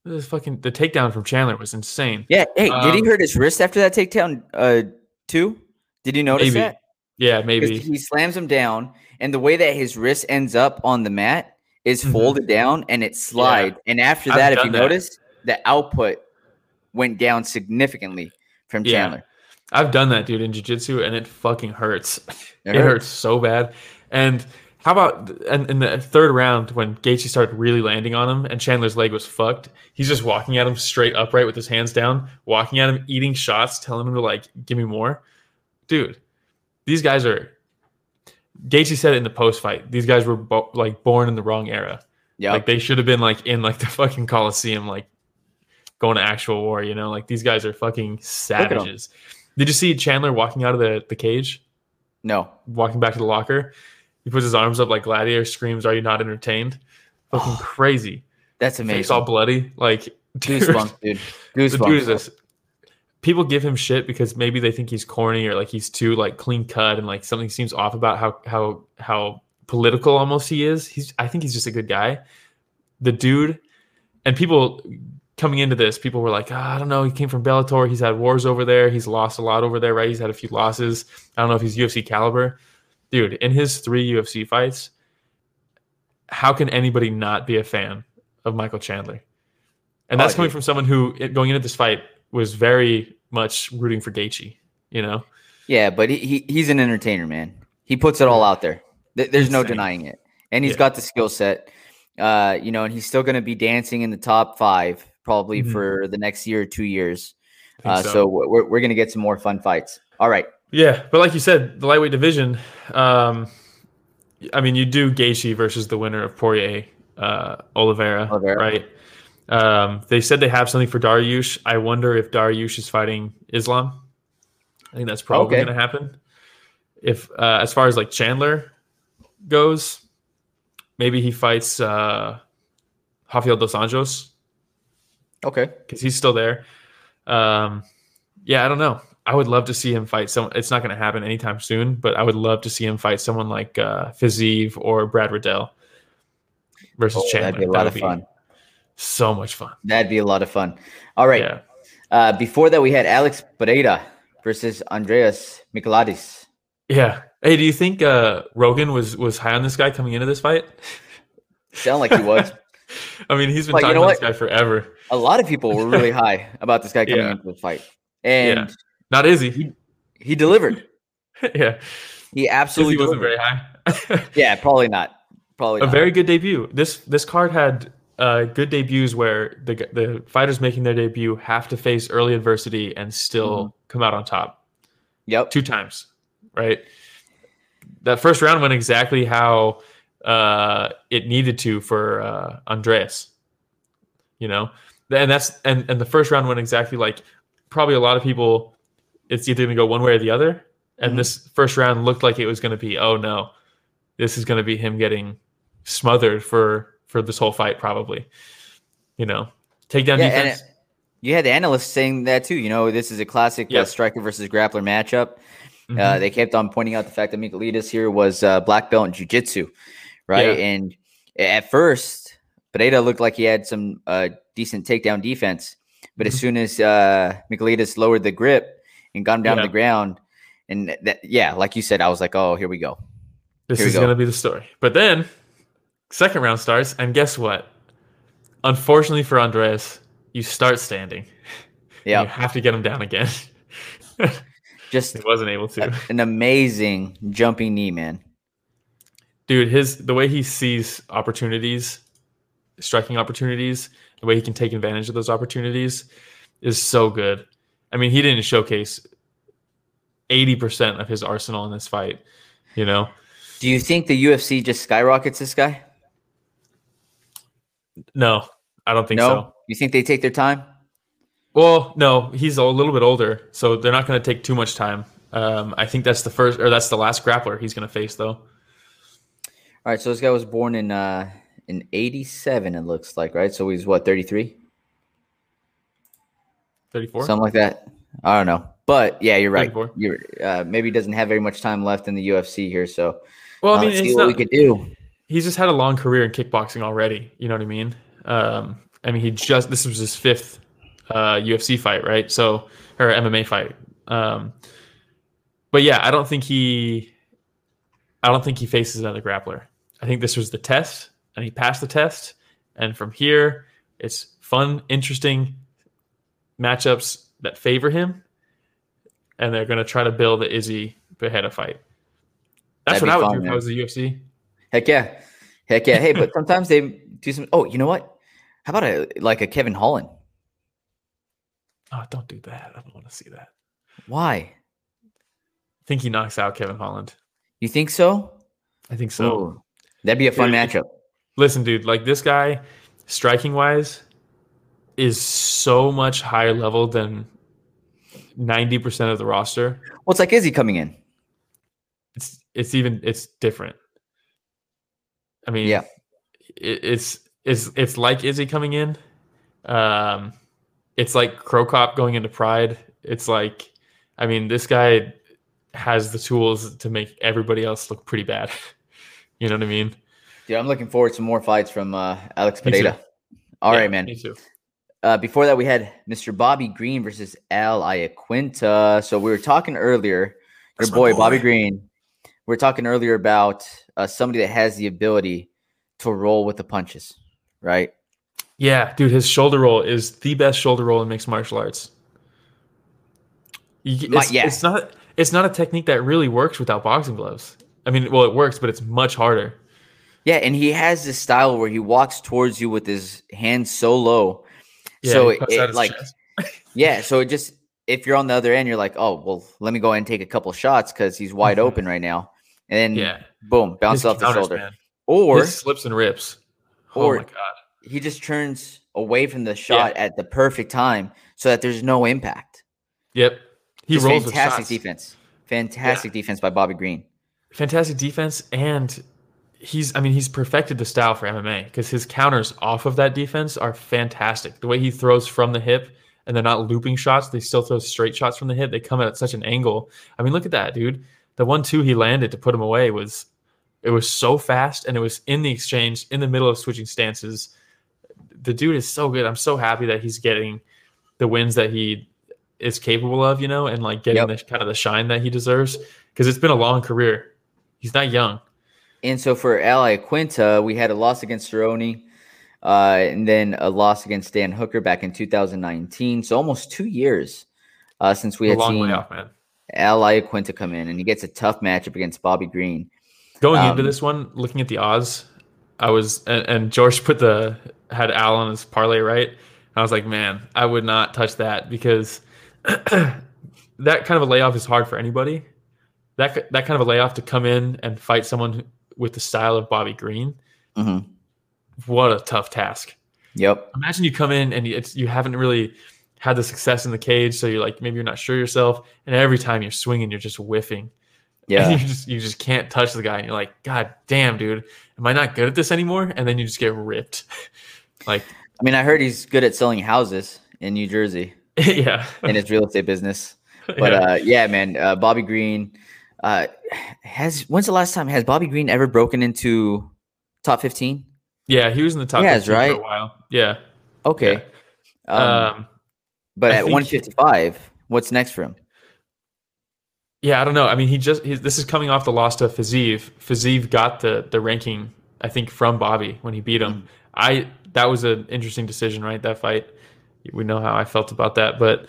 This fucking the takedown from Chandler was insane. yeah hey did he Um, hurt his wrist after that takedown uh too did you notice Maybe. that Yeah, maybe. he slams him down and the way that his wrist ends up on the mat is Mhm. folded down and it slides and after I've that if you that. notice the output went down significantly from Yeah. chandler I've done that, dude, in jiu-jitsu, and it fucking hurts. It It, hurts so bad. And how about in, in the third round when Gaethje started really landing on him and Chandler's leg was fucked? He's just walking at him straight upright with his hands down, walking at him, eating shots, telling him to like give me more. Dude, these guys are. Gaethje said it in the post fight. These guys were bo- like born in the wrong era. yeah Like they should have been like in like the fucking Coliseum, like going to actual war. You know, like these guys are fucking savages. Did you see Chandler walking out of the, the cage, no walking back to the locker? He puts his arms up like gladiator, screams, "Are you not entertained?" Fucking crazy. that's Face amazing all bloody. Like dude, goosebumps dude The dude is this. People give him shit because maybe they think he's corny or like he's too like clean cut and like something seems off about how how how political almost he is. He's I think he's just a good guy. The dude and people coming into this, people were like, "Ah, I don't know, he came from Bellator, he's had wars over there, he's lost a lot over there, right? He's had a few losses. I don't know if he's UFC caliber. Dude, in his three UFC fights, how can anybody not be a fan of Michael Chandler? And Oh, that's coming dude. from someone who going into this fight was very much rooting for Gaethje, you know? Yeah, but he, he he's an entertainer, man. He puts it all out there. Th- There's no denying it, and he's Yeah. got the skill set. Uh, you know, and he's still going to be dancing in the top five probably Mhm. for the next year or two years. Uh, think so. we're we're going to get some more fun fights. All right, Yeah, but like you said, the lightweight division. Um, I mean, you do Gaethje versus the winner of Poirier, uh, Oliveira, Oliveira. right? Um, they said they have something for Dariush. I wonder if Dariush is fighting Islam. I think that's probably Okay. going to happen. If uh, as far as like Chandler goes, maybe he fights uh, Rafael dos Anjos okay. because he's still there. Um, yeah, I don't know. I would love to see him fight someone. It's not going to happen anytime soon, but I would love to see him fight someone like uh, Fiziev or Brad Riddell versus Oh, Chandler. that'd be a lot would of fun. so much fun. That'd be a lot of fun. All right. Yeah. Uh, before that, we had Alex Pereira versus Andreas Michailidis. Yeah. Hey, do you think uh, Rogan was was high on this guy coming into this fight? Sound like he was. I mean, he's been Like, you talking know about this guy forever. A lot of people were really high about this guy coming Yeah. into the fight, and Yeah. Not Izzy. he he delivered. yeah. He absolutely Izzy wasn't very high. Yeah, probably not. Probably a not. very good debut. This this card had uh, good debuts where the the fighters making their debut have to face early adversity and still Mm-hmm. come out on top Yep. two times, right? That first round went exactly how uh, it needed to for uh, Andreas. You know, and that's and and the first round went exactly like probably a lot of people. It's either going to go one way or the other. And Mhm. this first round looked like it was going to be, oh no, this is going to be him getting smothered for for this whole fight, probably. You know, takedown Yeah, and defense. it- you had the analysts saying that too. You know, this is a classic uh, striker versus grappler matchup. Uh, Mhm. they kept on pointing out the fact that Michailidis here was uh, black belt in jiu-jitsu, right? Yeah. And at first, Pereira looked like he had some uh, decent takedown defense, but as Mhm. soon as uh, Michailidis lowered the grip and got him down to the ground, and that, yeah, like you said, I was like, oh, here we go. This Here is go. going to be the story. But then, second round starts, and guess what? Unfortunately for Andreas, you start standing. Yeah, You have to get him down again. just he wasn't able to. an amazing jumping knee, man. Dude, his the way he sees opportunities, striking opportunities, the way he can take advantage of those opportunities is so good. I mean, he didn't showcase 80% of his arsenal in this fight, you know? Do you think the UFC just skyrockets this guy? No, I don't think no. so. You think they take their time? Well, no, he's a little bit older, so they're not going to take too much time. Um, I think that's the first, or that's the last grappler he's going to face, though. All right, so this guy was born in uh in 87 it looks like, right? So he's what, 33? 34. Something like that. I don't know. But yeah, you're right. 34. You're uh maybe he doesn't have very much time left in the UFC here, so well, uh, I mean, let's see it's what not, we could do. he's just had a long career in kickboxing already. You know what I mean? Um, I mean, he just this was his fifth uh, UFC fight, right? So or MMA fight. Um, but yeah, I don't think he, I don't think he faces another grappler. I think this was the test, and he passed the test. And from here, it's fun, interesting matchups that favor him, and they're going to try to build the Izzy Pereira fight. That's That'd what I would fun, do if man. I was the UFC. Heck yeah. Heck yeah. Hey, but sometimes they do some Oh, you know what? How about a like a Kevin Holland? Oh, don't do that. I don't want to see that. Why? I think he knocks out Kevin Holland. You think so? I think so. Ooh, that'd be a fun Dude, matchup. Listen, dude, like this guy, striking wise, is so much higher level than 90% of the roster. Well, it's like Izzy coming in. It's it's even it's different. I mean, Yeah. it, it's it's it's like Izzy coming in. Um, it's like Cro Cop going into Pride. It's like, I mean, this guy has the tools to make everybody else look pretty bad. you know what I mean? Dude, I'm looking forward to more fights from uh, Alex Pereira. All right, man. Me too. Uh, before that, we had Mr. Bobby Green versus Al Iaquinta. So we were talking earlier, your That's my boy, Bobby. Green. We are talking earlier about uh, somebody that has the ability to roll with the punches, right? Yeah, dude, his shoulder roll is the best shoulder roll in mixed martial arts. You- My- yeah. it's not it's not a technique that really works without boxing gloves. I mean, well, it works, but it's much harder. Yeah, and he has this style where he walks towards you with his hands so low. Yeah, so it, it like yeah, so it just if you're on the other end, you're like, oh well, let me go ahead and take a couple shots because he's wide Mhm. open right now, and then yeah, boom, bounce his off the shoulder, man. or His slips and rips. or- oh my god, he just turns away from the shot at the perfect time so that there's no impact. yep. He Just rolls fantastic defense. Fantastic defense by Bobby Green. fantastic defense and he's i mean he's perfected the style for mma because his counters off of that defense are fantastic. The way he throws from the hip and they're not looping shots they still throw straight shots from the hip they come at such an angle. I mean look at that dude. The one two he landed to put him away was it was so fast and it was in the exchange in the middle of switching stances. The dude is so good. I'm so happy that he's getting the wins that he is capable of you know and like getting Yep. the kind of the shine that he deserves because it's been a long career. He's not young. And so for Al Iaquinta, we had a loss against Cerrone, uh, and then a loss against Dan Hooker back in 2019. So almost two years uh, since we a had long way seen off, man. Al Iaquinta come in, and he gets a tough matchup against Bobby Green. Going into Um, this one, looking at the odds, I was and, and George put the had Al on his parlay right. I was like, man, I would not touch that because that kind of a layoff is hard for anybody. That that kind of a layoff to come in and fight someone who- with the style of Bobby Green, Mhm. what a tough task. Yep. Imagine you come in and it's you haven't really had the success in the cage, so you're like maybe you're not sure yourself, and every time you're swinging, you're just whiffing. Yeah. And you just you just can't touch the guy, and you're like, God damn, dude, am I not good at this anymore? And then you just get ripped. like, I mean, I heard he's good at selling houses in New Jersey yeah, in his real estate business. But yeah. uh, yeah, man, uh, Bobby Green uh, has. When's the last time has Bobby Green ever broken into top 15? yeah, he was in the top He has, 15 for right? a while. Yeah, Okay. Um, um, but I at 155, what's next for him? yeah. I don't know. I mean, he just he's, this is coming off the loss to Fiziev. Fiziev got the the ranking, I think, from Bobby when he beat him. Mm. I that was an interesting decision, right? That fight. We know how I felt about that, but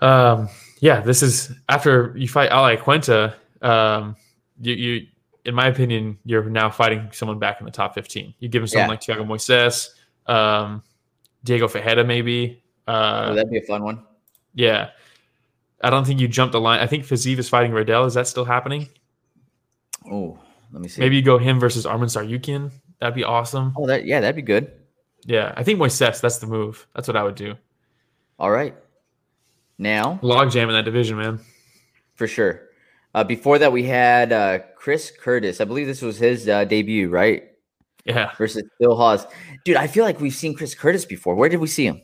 um, yeah, this is after you fight Al Iaquinta. Um, you, you, in my opinion, you're now fighting someone back in the top 15. You give him someone Yeah. like Thiago Moises, um, Diego Ferreira, maybe. Uh, oh, that'd be a fun one. yeah, I don't think you jumped the line. I think Fiziev is fighting Riddell. Is that still happening? Oh, let me see. Maybe you go him versus Arman Tsarukyan. That'd be awesome. Oh, that yeah, that'd be good. Yeah, I think Moises. That's the move. That's what I would do. All right. Now, Logjam in that division, man. for sure. Uh, before that, we had uh, Chris Curtis. I believe this was his uh, debut, right? Yeah. Versus Phil Hawes. Dude, I feel like we've seen Chris Curtis before. Where did we see him?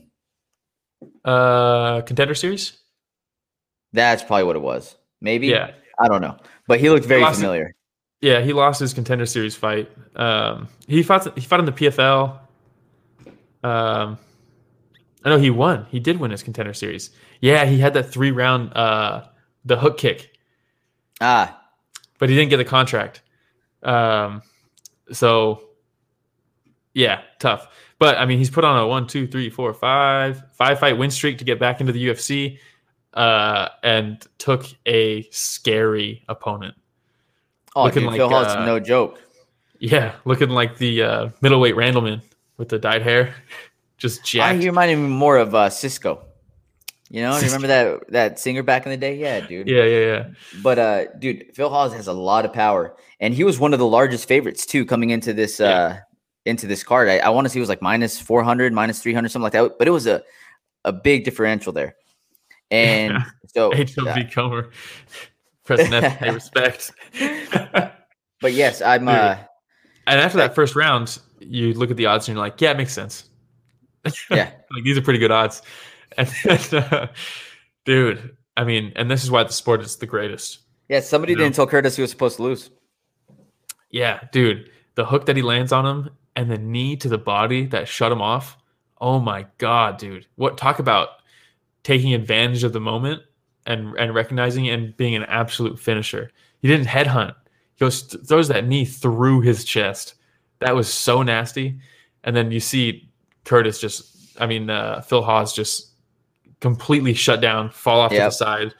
Uh, contender series. That's probably what it was. Maybe. Yeah. I don't know. But he looked very Lost- familiar. Yeah, he lost his contender series fight. Um, he fought. He fought in the PFL. Um, I know he won. He did win his contender series. Yeah, he had that three round uh the hook kick, Ah, but he didn't get the contract. Um, so yeah, tough. But I mean, he's put on a one, two, three, four, five, five fight win streak to get back into the UFC, uh, and took a scary opponent. oh, Looking dude, like, Phil uh, no joke. Yeah, looking like the uh, middleweight Randleman with the dyed hair, just jacked. he reminded me more of uh, Sisqo. You know, you remember that that singer back in the day? Yeah, dude. yeah, yeah, yeah. But uh, dude, Phil Hawes has a lot of power, and he was one of the largest favorites too coming into this Yeah. uh into this card. I, I want to say it was like minus four hundred, minus three hundred, something like that. But it was a a big differential there, and Yeah. so. HLB Comer, pressing that pay respect. but yes, I'm. uh and after that first round, you look at the odds and you're like, yeah, it makes sense. Yeah. like these are pretty good odds. And then, uh, dude, I mean, and this is why the sport is the greatest. Yeah, somebody You know? didn't tell Curtis he was supposed to lose. Yeah, dude, the hook that he lands on him and the knee to the body that shut him off. Oh my god, dude! What talk about taking advantage of the moment and and recognizing and being an absolute finisher. He didn't headhunt. He goes throws that knee through his chest. That was so nasty. And then you see Curtis just, I mean, uh, Phil Hawes just completely shut down, fall off to the side.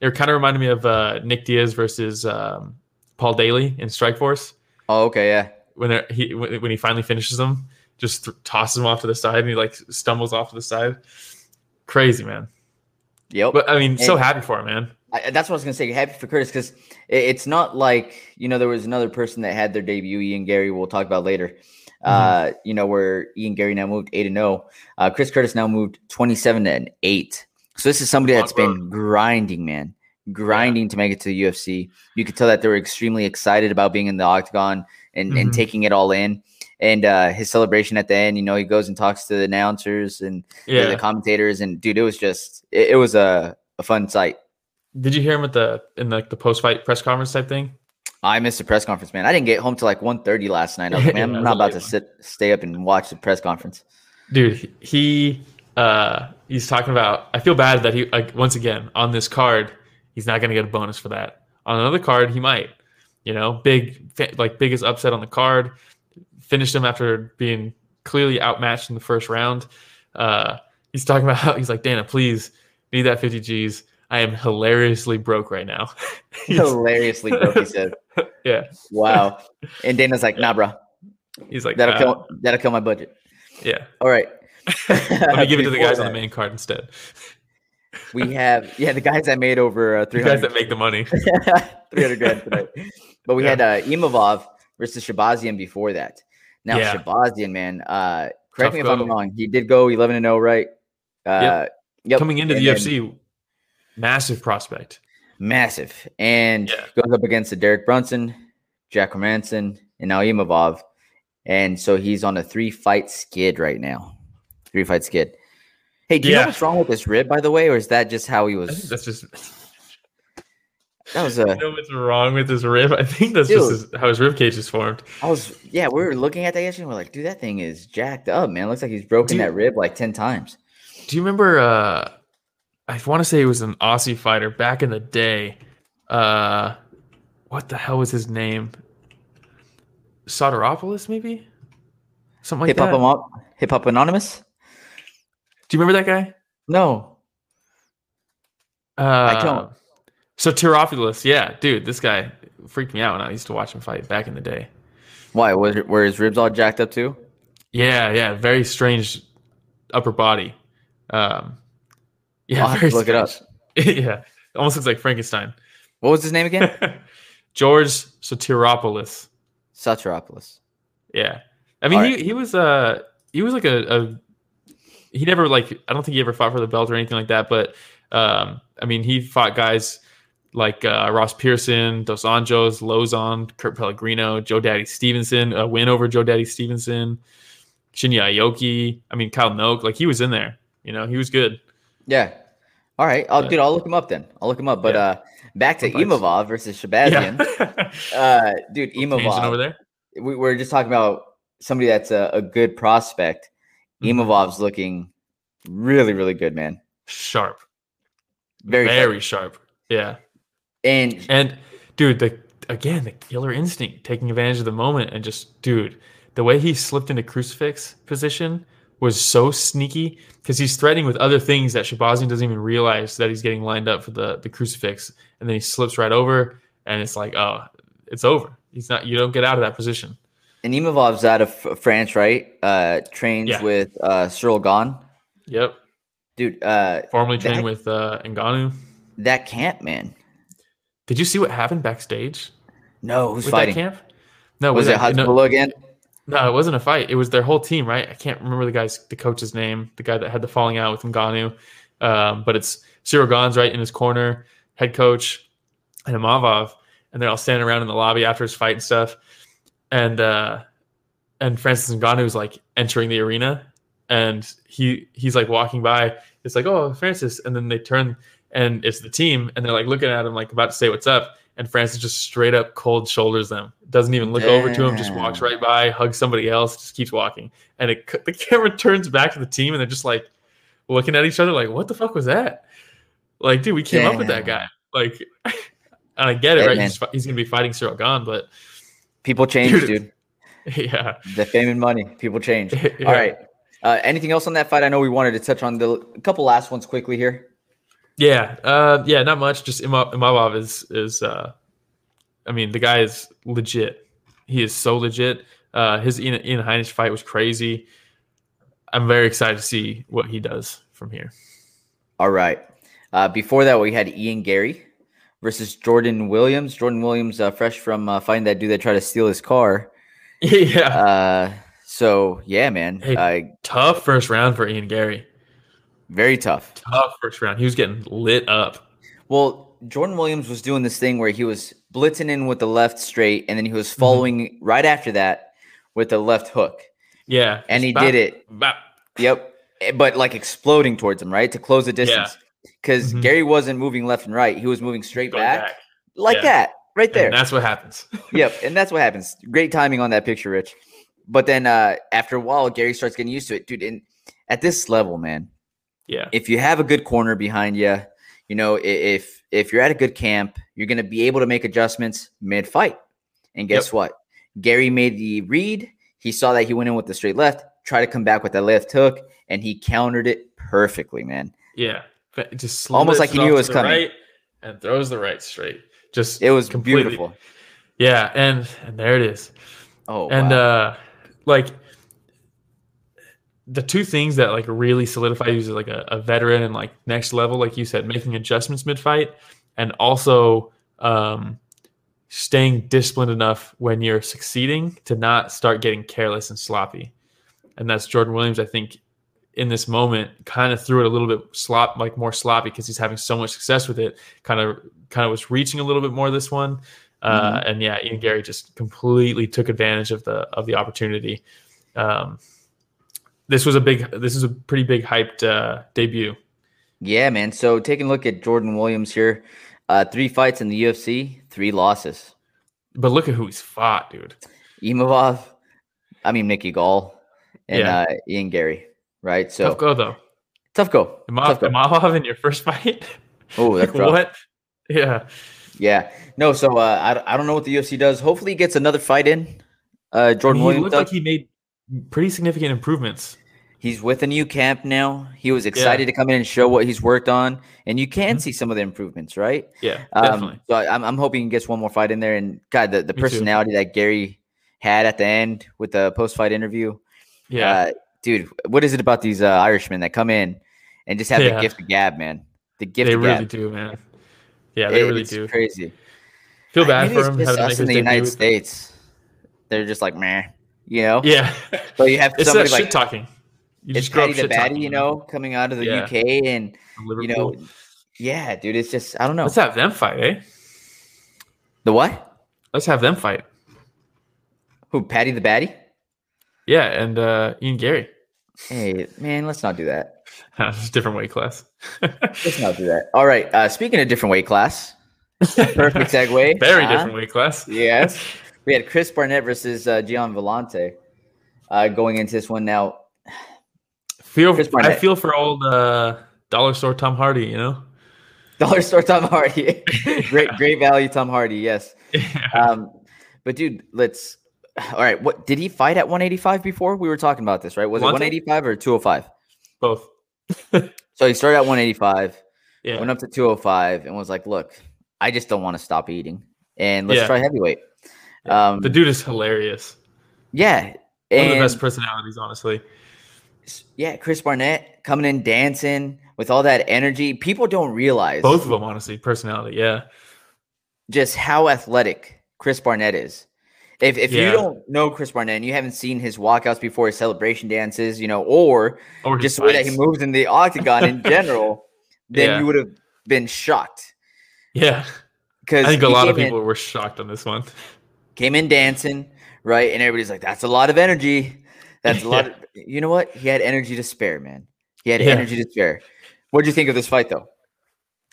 It kind of reminded me of uh, Nick Diaz versus um, Paul Daley in Strikeforce Oh, okay, yeah. when he when he finally finishes them, just th- tosses him off to the side and he like stumbles off to the side. Crazy man, Yep. but I mean, so happy for him, man. I, that's what I was gonna say. Happy for Curtis because it's not like you know there was another person that had their debut. Ian Garry, we'll talk about later. Uh, you know where Ian Garry now moved eight and zero. Uh, Chris Curtis now moved twenty seven and eight. So this is somebody that's been grinding, man, grinding to make it to the UFC. You could tell that they were extremely excited about being in the octagon and, and Mhm. taking it all in. And uh, his celebration at the end, you know, he goes and talks to the announcers and the- Yeah. the commentators, and dude, it was just it, it was a, a fun sight. Did you hear him at the in like the post fight press conference type thing? I missed the press conference, man. I didn't get home till like 1.30 last night. I was like, man, I'm not about to sit, stay up and watch the press conference. dude he uh he's talking about i feel bad that he like once again on this card he's not going to get a bonus for that on another card he might You know, big like biggest upset on the card. Finished him after being clearly outmatched in the first round. Uh, he's talking about how he's like, Dana, please need that 50 G's. I am hilariously broke right now. Hilariously broke, he said. yeah. Wow. And Dana's like, nah, bro. He's like, That'll "Uh, kill that'll kill my budget. yeah. All right. Let me give it to the guys on the main card instead. We have yeah, the guys that made over uh, The guys 300, that make the money. 300 grand tonight. But we Yeah. had uh, Imavov versus Shahbazyan before that. Now Yeah. Shahbazyan, man, uh, correct Tough me if I'm wrong. He did go 11 and 0, right? Uh, yep. Coming into And the then UFC, massive prospect. massive, and Yeah. goes up against the Derek Brunson, Jack Hermansson, and now Imavov, and so he's on a three fight skid right now. Three fight skid. Hey, do you know what's wrong with this rib, by the way, or is that just how he was? that's just That was I a. know what's wrong with his rib. I think that's Dude. just his, how his rib cage is formed. I was. Yeah, we were looking at that yesterday. and We're like, dude, that thing is jacked up, man. Looks like he's broken Dude. that rib like ten times. Do you remember? Uh, I want to say he was an Aussie fighter back in the day. Uh, what the hell was his name? Sotiropoulos, maybe something like Hip hop, that. Amo- hip hop anonymous. Do you remember that guy? No, Uh, don't. Sotiropoulos, yeah, dude, this guy freaked me out when I used to watch him fight back in the day. why? Was were his ribs all jacked up too? Yeah, yeah, very strange upper body. Um, yeah, I'll have to look it up. strange. yeah, almost looks like Frankenstein. What was his name again? George Sotiropoulos. Sateropoulos. Yeah, I mean, All he, right. he was uh he was like a, a he never like I don't think he ever fought for the belt or anything like that, but um I mean he fought guys like uh, Ross Pearson, Dos Anjos, Lauzon, Kurt Pellegrino, Joe Daddy Stevenson, a win over Joe Daddy Stevenson, Shinya Aoki. I mean Kyle Noke, like he was in there. You know, he was good. Yeah. All right. I'll Yeah. dude, I'll look him up then. I'll look him up. But Yeah. uh back to Some fights. Imavov versus Shahbazyan. Yeah. Uh dude, Tangent over there. We, we're just talking about somebody that's a, a good prospect. Mhm. Imavov's looking really, really good, man. Sharp. Very, Very, sharp. sharp. Yeah. and And dude, the again the killer instinct, taking advantage of the moment, and just dude, the way he slipped into crucifix position was so sneaky because he's threatening with other things that Shahbazyan doesn't even realize that he's getting lined up for the the crucifix, and then he slips right over, and it's like, oh, it's over. He's not. You don't get out of that position. and Imavov's out of France, right? Uh trains Yeah. with uh Ciryl Gane. Yep. Dude, uh Formerly That- trained with uh, Ngannou. that camp, man. Did you see what happened backstage No, who's with fighting? that camp? No, Was it that- no, again? No, it wasn't a fight. It was their whole team, right? I can't remember the guy's the coach's name, the guy that had the falling out with Ngannou. Um, but it's Ciryl Gane right in his corner, head coach, and Imavov, and they're all standing around in the lobby after his fight and stuff. And uh, and Francis Ngannou is like entering the arena, and he he's like walking by. It's like, oh, Francis, and then they turn, and it's the team, and they're like looking at him, like about to say what's up. And Francis just straight up cold shoulders them. Doesn't even look over to him. Just walks right by, hugs somebody else, just keeps walking. And it, the camera turns back to the team, and they're just like looking at each other, like, "What the fuck was that?" Like, dude, we came up with that guy. Like, and I get it, Hey, right? He's, he's gonna be fighting Ciryl Gane, but People change, Dude. dude. yeah. The fame and money. People change. Yeah. All right. Uh, anything else on that fight? I know we wanted to touch on the a couple last ones quickly here. Yeah, uh, yeah, not much. Just Ima- Imavov is is. Uh, I mean, the guy is legit. He is so legit. Uh, his Ian, Ian Heinisch fight was crazy. I'm very excited to see what he does from here. All right. Uh, before that, we had Ian Garry versus Jordan Williams. Jordan Williams, uh, fresh from uh, finding that dude that tried to steal his car. yeah, Uh, so yeah, man, Hey. uh, tough first round for Ian Garry. Very tough. Tough first round. He was getting lit up. Well, Jordan Williams was doing this thing where he was blitzing in with the left straight, and then he was following right after that with the left hook, Yeah, and he Bop, did it bop. Yep. Eh, But like exploding towards him, right? To close the distance. Because Mhm. Garry wasn't moving left and right. He was moving straight back, back. like Yeah. that, right And there. that's what happens. yep. And that's what happens. Great timing on that picture, Rich. But then uh after a while, Garry starts getting used to it. Dude, and at this level, man, yeah, if you have a good corner behind you, you know, if if you're at a good camp, you're gonna be able to make adjustments mid-fight. And guess Yep. what? Garry made the read. He saw that he went in with the straight left, tried to come back with that left hook, and he countered it perfectly, man. Yeah, just Almost like he knew it was coming. right and throws the right straight. Just It was completely- beautiful. Yeah, and and there it is. Oh, and wow. uh like the two things that like really solidify you as like a, a veteran and like next level like you said making adjustments mid-fight and also um staying disciplined enough when you're succeeding to not start getting careless and sloppy. And that's jordan williams i think in this moment kind of threw it a little bit slop like more sloppy because he's having so much success with it kind of kind of was reaching a little bit more this one. Uh, and yeah, Ian Garry just completely took advantage of the of the opportunity. Um, this was a big, this is a pretty big hyped uh, debut. yeah, man. So taking a look at Jordan Williams here, uh, three fights in the UFC, three losses. But look at who he's fought, dude. Imavov, I mean Mickey Gall, and Yeah. uh, Ian Garry, right? So Tough go though. Tough go. Imov, Tough go. In your first fight. Oh, that's rough. what? Yeah, Yeah. No, so uh, I, I don't know what the UFC does. Hopefully, he gets another fight in. Uh, Jordan he Williams. looked does. like he made pretty significant improvements. He's with a new camp now. He was excited to come in and show what he's worked on, and you can Mhm. see some of the improvements, right? Yeah, Um, definitely. so I'm, I'm hoping he gets one more fight in there. And God, the, the Me too. personality that Garry had at the end with the post fight interview, Yeah, uh, dude, what is it about these uh, Irishmen that come in and just have Yeah. the gift of gab, man? The gift they of really gab. do, man. Yeah, they It- really it's do. Crazy. Feel bad maybe for him just us in the United. States. They're just like meh, you know. Yeah, So you have it's somebody like talking. You it's Paddy the Baddy, you know, coming out of the Yeah. UK, and from you know, yeah, dude, it's just I don't know Let's have them fight, eh? the what? Let's have them fight. Who Paddy the Baddy? Yeah, and uh, Ian Garry. Hey, man, let's not do that. It's different weight class. Let's not do that. All right. Uh, speaking of different weight class, perfect segue. Very huh? different weight class. Yes, we had Chris Barnett versus uh, Gian Villante uh, going into this one. Now, Feel I feel for old uh, dollar store Tom Hardy. You know. dollar store Tom Hardy, great, great value Tom Hardy. Yes. Yeah. Um, but dude, let's. All right. What did he fight at 185 before? We were talking about this, right? Was it 185 or 205? Both. So he started at 185, Yeah. went up to 205, and was like, "Look, I just don't want to stop eating, and let's Yeah. try heavyweight." Yeah. Um, the dude is hilarious. yeah, One of the best personalities, honestly. yeah, Chris Barnett coming in dancing with all that energy. People don't realize Both of them, honestly, personality. Yeah. just how athletic Chris Barnett is. If if you don't know Chris Barnett and you haven't seen his walkouts before, his celebration dances, you know, or Or just the way that he moves in the octagon in general, then Yeah. you would have been shocked. Yeah. Because I think a lot of people were shocked on this one. Came in dancing, right? And everybody's like, "That's a lot of energy. That's a lot." Yeah. Of, you know what? He had energy to spare, man. He had Yeah. energy to spare. What do you think of this fight, though?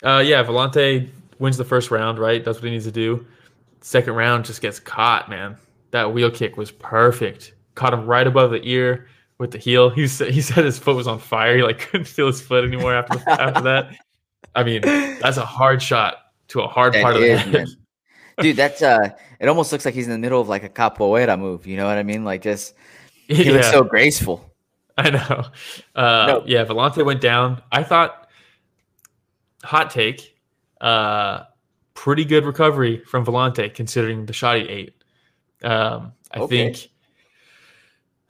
Uh, yeah, Villante wins the first round, right? That's what he needs to do. Second round just gets caught, man. That wheel kick was perfect. Caught him right above the ear with the heel. He said he said his foot was on fire. He like couldn't feel his foot anymore after the, after that. I mean, that's a hard shot to a hard That part of the head. man. Dude, that's uh, it almost looks like he's in the middle of like a capoeira move. You know what I mean? Like just he yeah, looks so graceful. I know. Uh, No. Yeah, Villante went down. I thought, hot take, uh, pretty good recovery from Villante considering the shot he ate. Um, I Okay. think.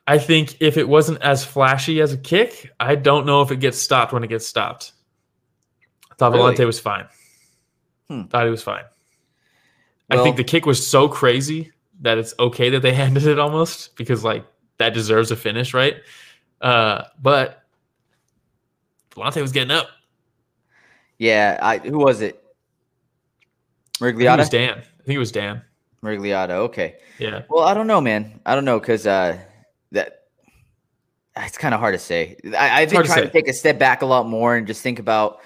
I think if it wasn't as flashy as a kick, I don't know if it gets stopped when it gets stopped. I thought Really? Villante was fine. Hmm. Thought he was fine. I think the kick was so crazy that it's okay that they handed it almost because like that deserves a finish, right? Uh, but Villante was getting up. Yeah, I who was it? Think it was Dan. I think it was Dan. Miragliotta. Okay. Yeah. Well, I don't know, man. I don't know because uh, that it's kind of hard to say. I, I've been hard to trying to take a step back a lot more and just think about,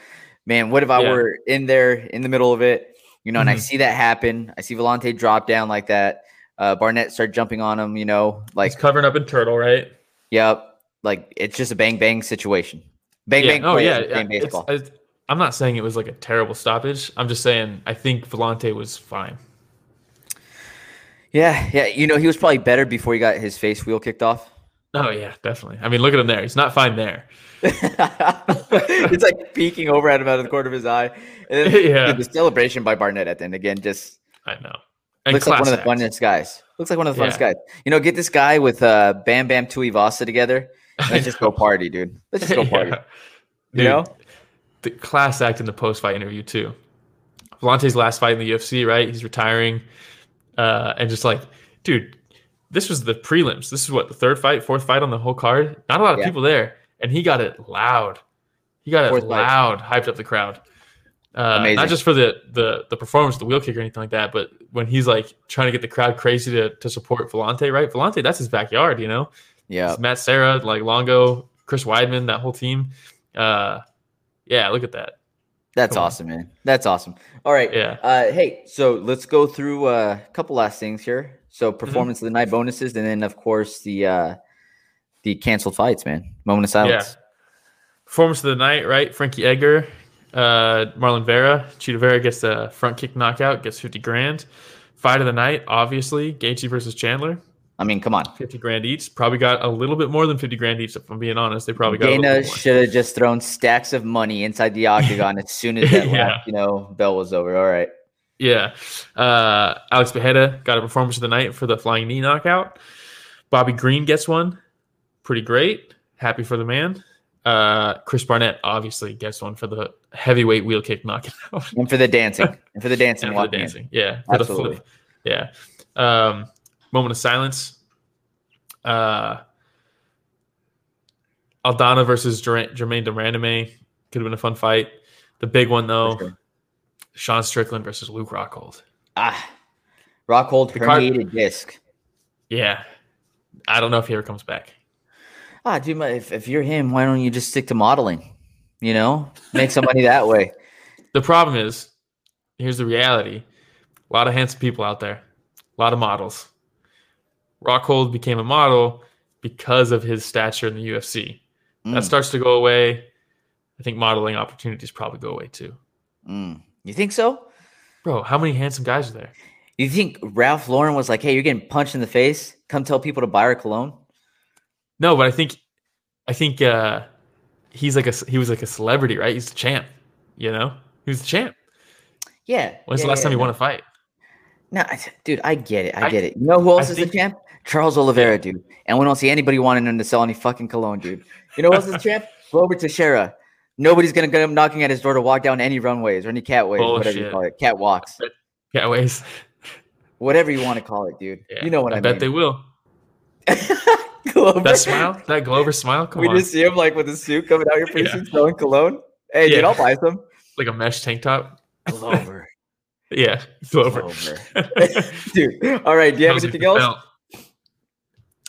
man, what if I Yeah. were in there in the middle of it, you know, and I Mhm. see that happen. I see Villante drop down like that. Uh, Barnett start jumping on him, you know, like He's covering up in turtle, right? yep, like it's just a bang bang situation. Bang yeah. bang. Oh yeah. bang baseball. it's- I'm not saying it was like a terrible stoppage. I'm just saying I think Villante was fine. Yeah, yeah. You know, he was probably better before he got his face wheel kicked off. Oh yeah, definitely. I mean, look at him there. He's not fine there. it's like peeking over at him out of the corner of his eye. And then, Yeah. dude, the celebration by Barnett at the end again just I know. And looks like one of the funnest guys. Looks like one of the funnest Yeah. guys. You know, get this guy with uh, Bam Bam Tuivasa together. I Let's just go party, dude. Let's just go party. Yeah. You know? the class act in the post fight interview too. Villante's last fight in the UFC, right? He's retiring, uh, and just like, dude, this was the prelims. This is what the third fight, fourth fight on the whole card. Not a lot of Yeah. people there, and he got it loud. He got it Fourth fight. loud, hyped up the crowd. Uh, not just for the the the performance, the wheel kick or anything like that, but when he's like trying to get the crowd crazy to to support Villante, right? Villante, that's his backyard, you know. Yeah. Matt Serra, like Longo, Chris Weidman, that whole team. Uh, yeah, look at that. That's Come on. awesome, man. That's awesome. All right. Yeah. Uh, hey, so let's go through uh, a couple last things here. Mm-hmm. So performance of the night bonuses, and then of course the uh, the canceled fights, man. Moment of silence. Performance of the night, right? Frankie Edgar, uh, Marlon Vera. Chito Vera gets a front kick knockout, gets 50 grand. Fight of the night, obviously, Gaethje versus Chandler, I mean, come on. 50 grand each. Probably got a little bit more than 50 grand each, if I'm being honest. They probably got Dana should have just thrown stacks of money inside the octagon as soon as that Yeah. last, you know, bell was over. All right. Yeah. Uh, Alex Pereira got a performance of the night for the flying knee knockout. Bobby Green gets one. Pretty great. Happy for the man. Uh, Chris Barnett obviously gets one for the heavyweight wheel kick knockout. And for the dancing. and for the dancing. and for the walking in. dancing. Yeah. For Absolutely. the flip. Yeah. Um, moment of silence. Uh, Aldana versus Jermaine de Randamie could have been a fun fight. The big one though, sure. Sean Strickland versus Luke Rockhold. Ah. Rockhold The card- herniated disc. Yeah. I don't know if he ever comes back. Ah, dude, if, if you're him, why don't you just stick to modeling? You know, make some money that way. The problem is, here's the reality: a lot of handsome people out there, a lot of models. Rockhold became a model because of his stature in the UFC. That Mm, starts to go away. I think modeling opportunities probably go away too. mm. You think so? Bro, how many handsome guys are there? You think Ralph Lauren was like, "Hey, you're getting punched in the face. Come tell people to buy our cologne." No, but I think, I think uh, he's like a he was like a celebrity, right? He's the champ. You know, he was the champ. Yeah. When's yeah, the last yeah, time he no. won a fight? No, I- dude, I get it. I, I- get it. You know who else I is think- the champ? Charles Oliveira, dude. And we don't see anybody wanting him to sell any fucking cologne, dude. You know who else is the champ? Robert Teixeira. Nobody's gonna get him knocking at his door to walk down any runways or any catways, whatever you call it, catwalks, Yeah, ways. whatever you want to call it, dude. Yeah, you know what I, bet mean. they will. Glover. That smile, that Glover smile. Come we on, just see him like with his suit coming out here pretty Yeah. soon, selling cologne. Hey, dude, Yeah. I'll buy some. like a mesh tank top. Glover. Yeah, Glover. Glover. dude. All right. Do you have anything else? felt?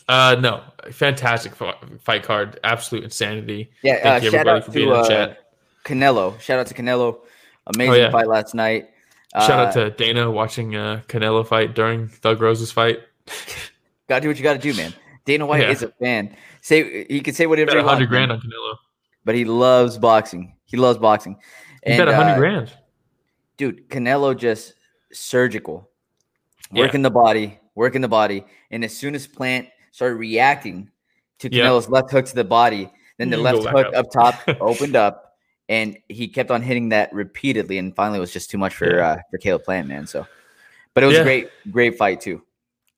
Uh, no, fantastic fight card, absolute insanity. Yeah. Uh, Thank you shout everybody out for being to uh, chat. Canelo. Shout out to Canelo. Amazing Oh, yeah. fight last night. Shout out Uh, to Dana watching uh, Canelo fight during Thug Rose's fight. Gotta do what you gotta do, man. Dana White Yeah. is a fan. Say he can say whatever Bet hundred grand on Canelo. but he loves boxing. He loves boxing. He And, bet a hundred uh, grand. dude, Canelo just surgical, Yeah. working the body, working the body, and as soon as Plant started reacting to Yep. Canelo's left hook to the body, then the You left hook up. up. top opened up, and he kept on hitting that repeatedly, and finally it was just too much for Yeah. uh, for Caleb Plant, man. So, but it was Yeah. a great, great fight too.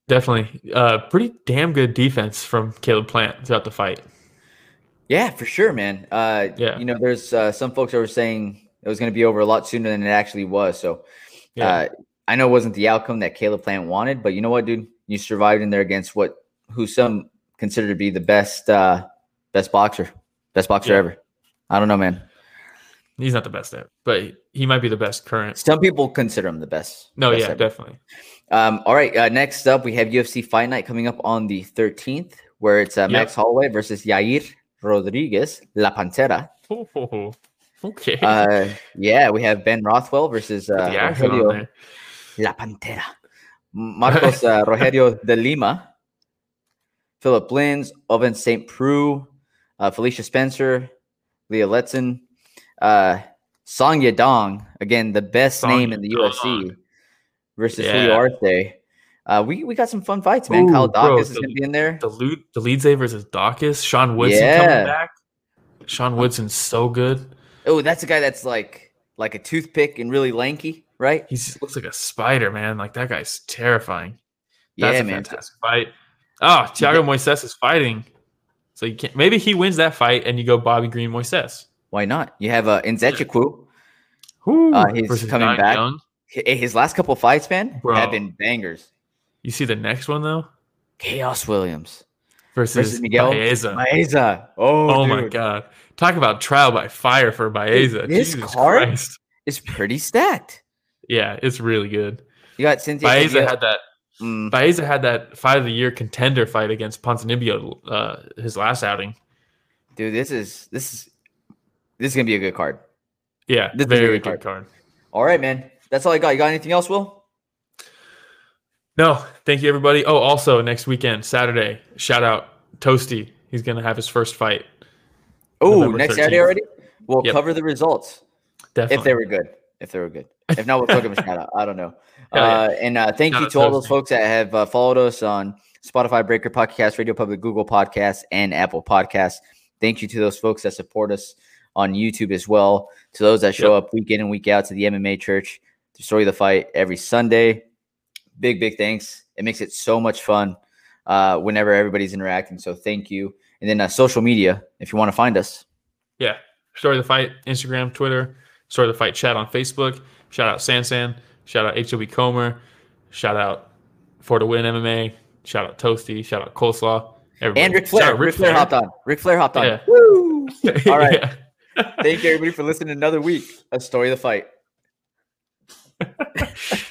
Definitely, uh, pretty damn good defense from Caleb Plant throughout the fight. Yeah, for sure, man. Uh, Yeah. you know, there's uh, some folks that were saying it was going to be over a lot sooner than it actually was. So, Yeah, uh, I know it wasn't the outcome that Caleb Plant wanted, but you know what, dude? You survived in there against what who some consider to be the best uh, best boxer, best boxer Yeah. ever. I don't know, man. he's not the best at, but he might be the best current. Some people consider him the best. No, best yeah, ever. definitely. Um, all right. Uh, next up, we have UFC Fight Night coming up on the 13th, where it's uh, Max Holloway versus Yair Rodriguez, La Pantera. Oh, okay. Uh, yeah, we have Ben Rothwell versus uh, Put the accent on Rogelio. La Pantera. Marcos uh, Rogerio de Lima, Philipe Lins, Ovince St. Preux, uh, Felicia Spencer, Leah Letson, uh, Song Yadong, again, the best Song name in the UFC, versus Yeah. Julio Arce. Uh, we we got some fun fights, man. Ooh, Kyle bro, Dawkins is the- gonna be in there. The lead, the lead Zay versus Dawkins. Sean Woodson Yeah. coming back. Sean Woodson's so good. Oh, that's a guy that's like like a toothpick and really lanky, right? He looks like a spider, man. Like that guy's terrifying. Yeah, That's a man. fantastic fight. Oh, Thiago Moises is fighting. So you can't maybe he wins that fight and you go Bobby Green Moises. Why not? You have uh, Nzechukwu. Whoo, Uh, he's coming Nine back. Young. His last couple fights, man, Bro. have been bangers. You see the next one though? Khaos Williams Versus, versus Miguel Baeza. Maeza. Oh, Oh my god. Talk about trial by fire for Baeza. this Jesus card- Christ. It's pretty stacked. Yeah, it's really good. You got Cynthia. Baeza had that Mm, Baeza had that fight of the year contender fight against Ponzinibbio uh his last outing. dude, this is this is this is gonna be a good card. Yeah, This very good good card. All right, man. That's all I got. You got anything else, Will? No, thank you everybody. Oh, also next weekend, Saturday, shout out Toasty. He's gonna have his first fight. Oh, next Saturday already. We'll Yep. cover the results Definitely. if they were good. If they were good. If not, we'll give them a shout out. I don't know. Yeah. Uh, and uh, thank Shout you to all those folks that have uh, followed us on Spotify, Breaker Podcast, Radio Public, Google Podcasts, and Apple Podcasts. Thank you to those folks that support us on YouTube as well. To those that show up week in and week out to the MMA Church, the story of the fight every Sunday. Big, big thanks. It makes it so much fun uh, whenever everybody's interacting. So thank you. And then uh, social media, if you want to find us. yeah. Story of the fight, Instagram, Twitter, Story of the Fight chat on Facebook. Shout out Sansan. Shout out HOB Comer. Shout out For the Win MMA. Shout out Toasty. Shout out Coleslaw. Everybody. And Ric Shout Flair. out Ric Flair hopped on. Ric Flair hopped on. Yeah. Woo! All right. Yeah. Thank you, everybody, for listening to another week of Story of the Fight.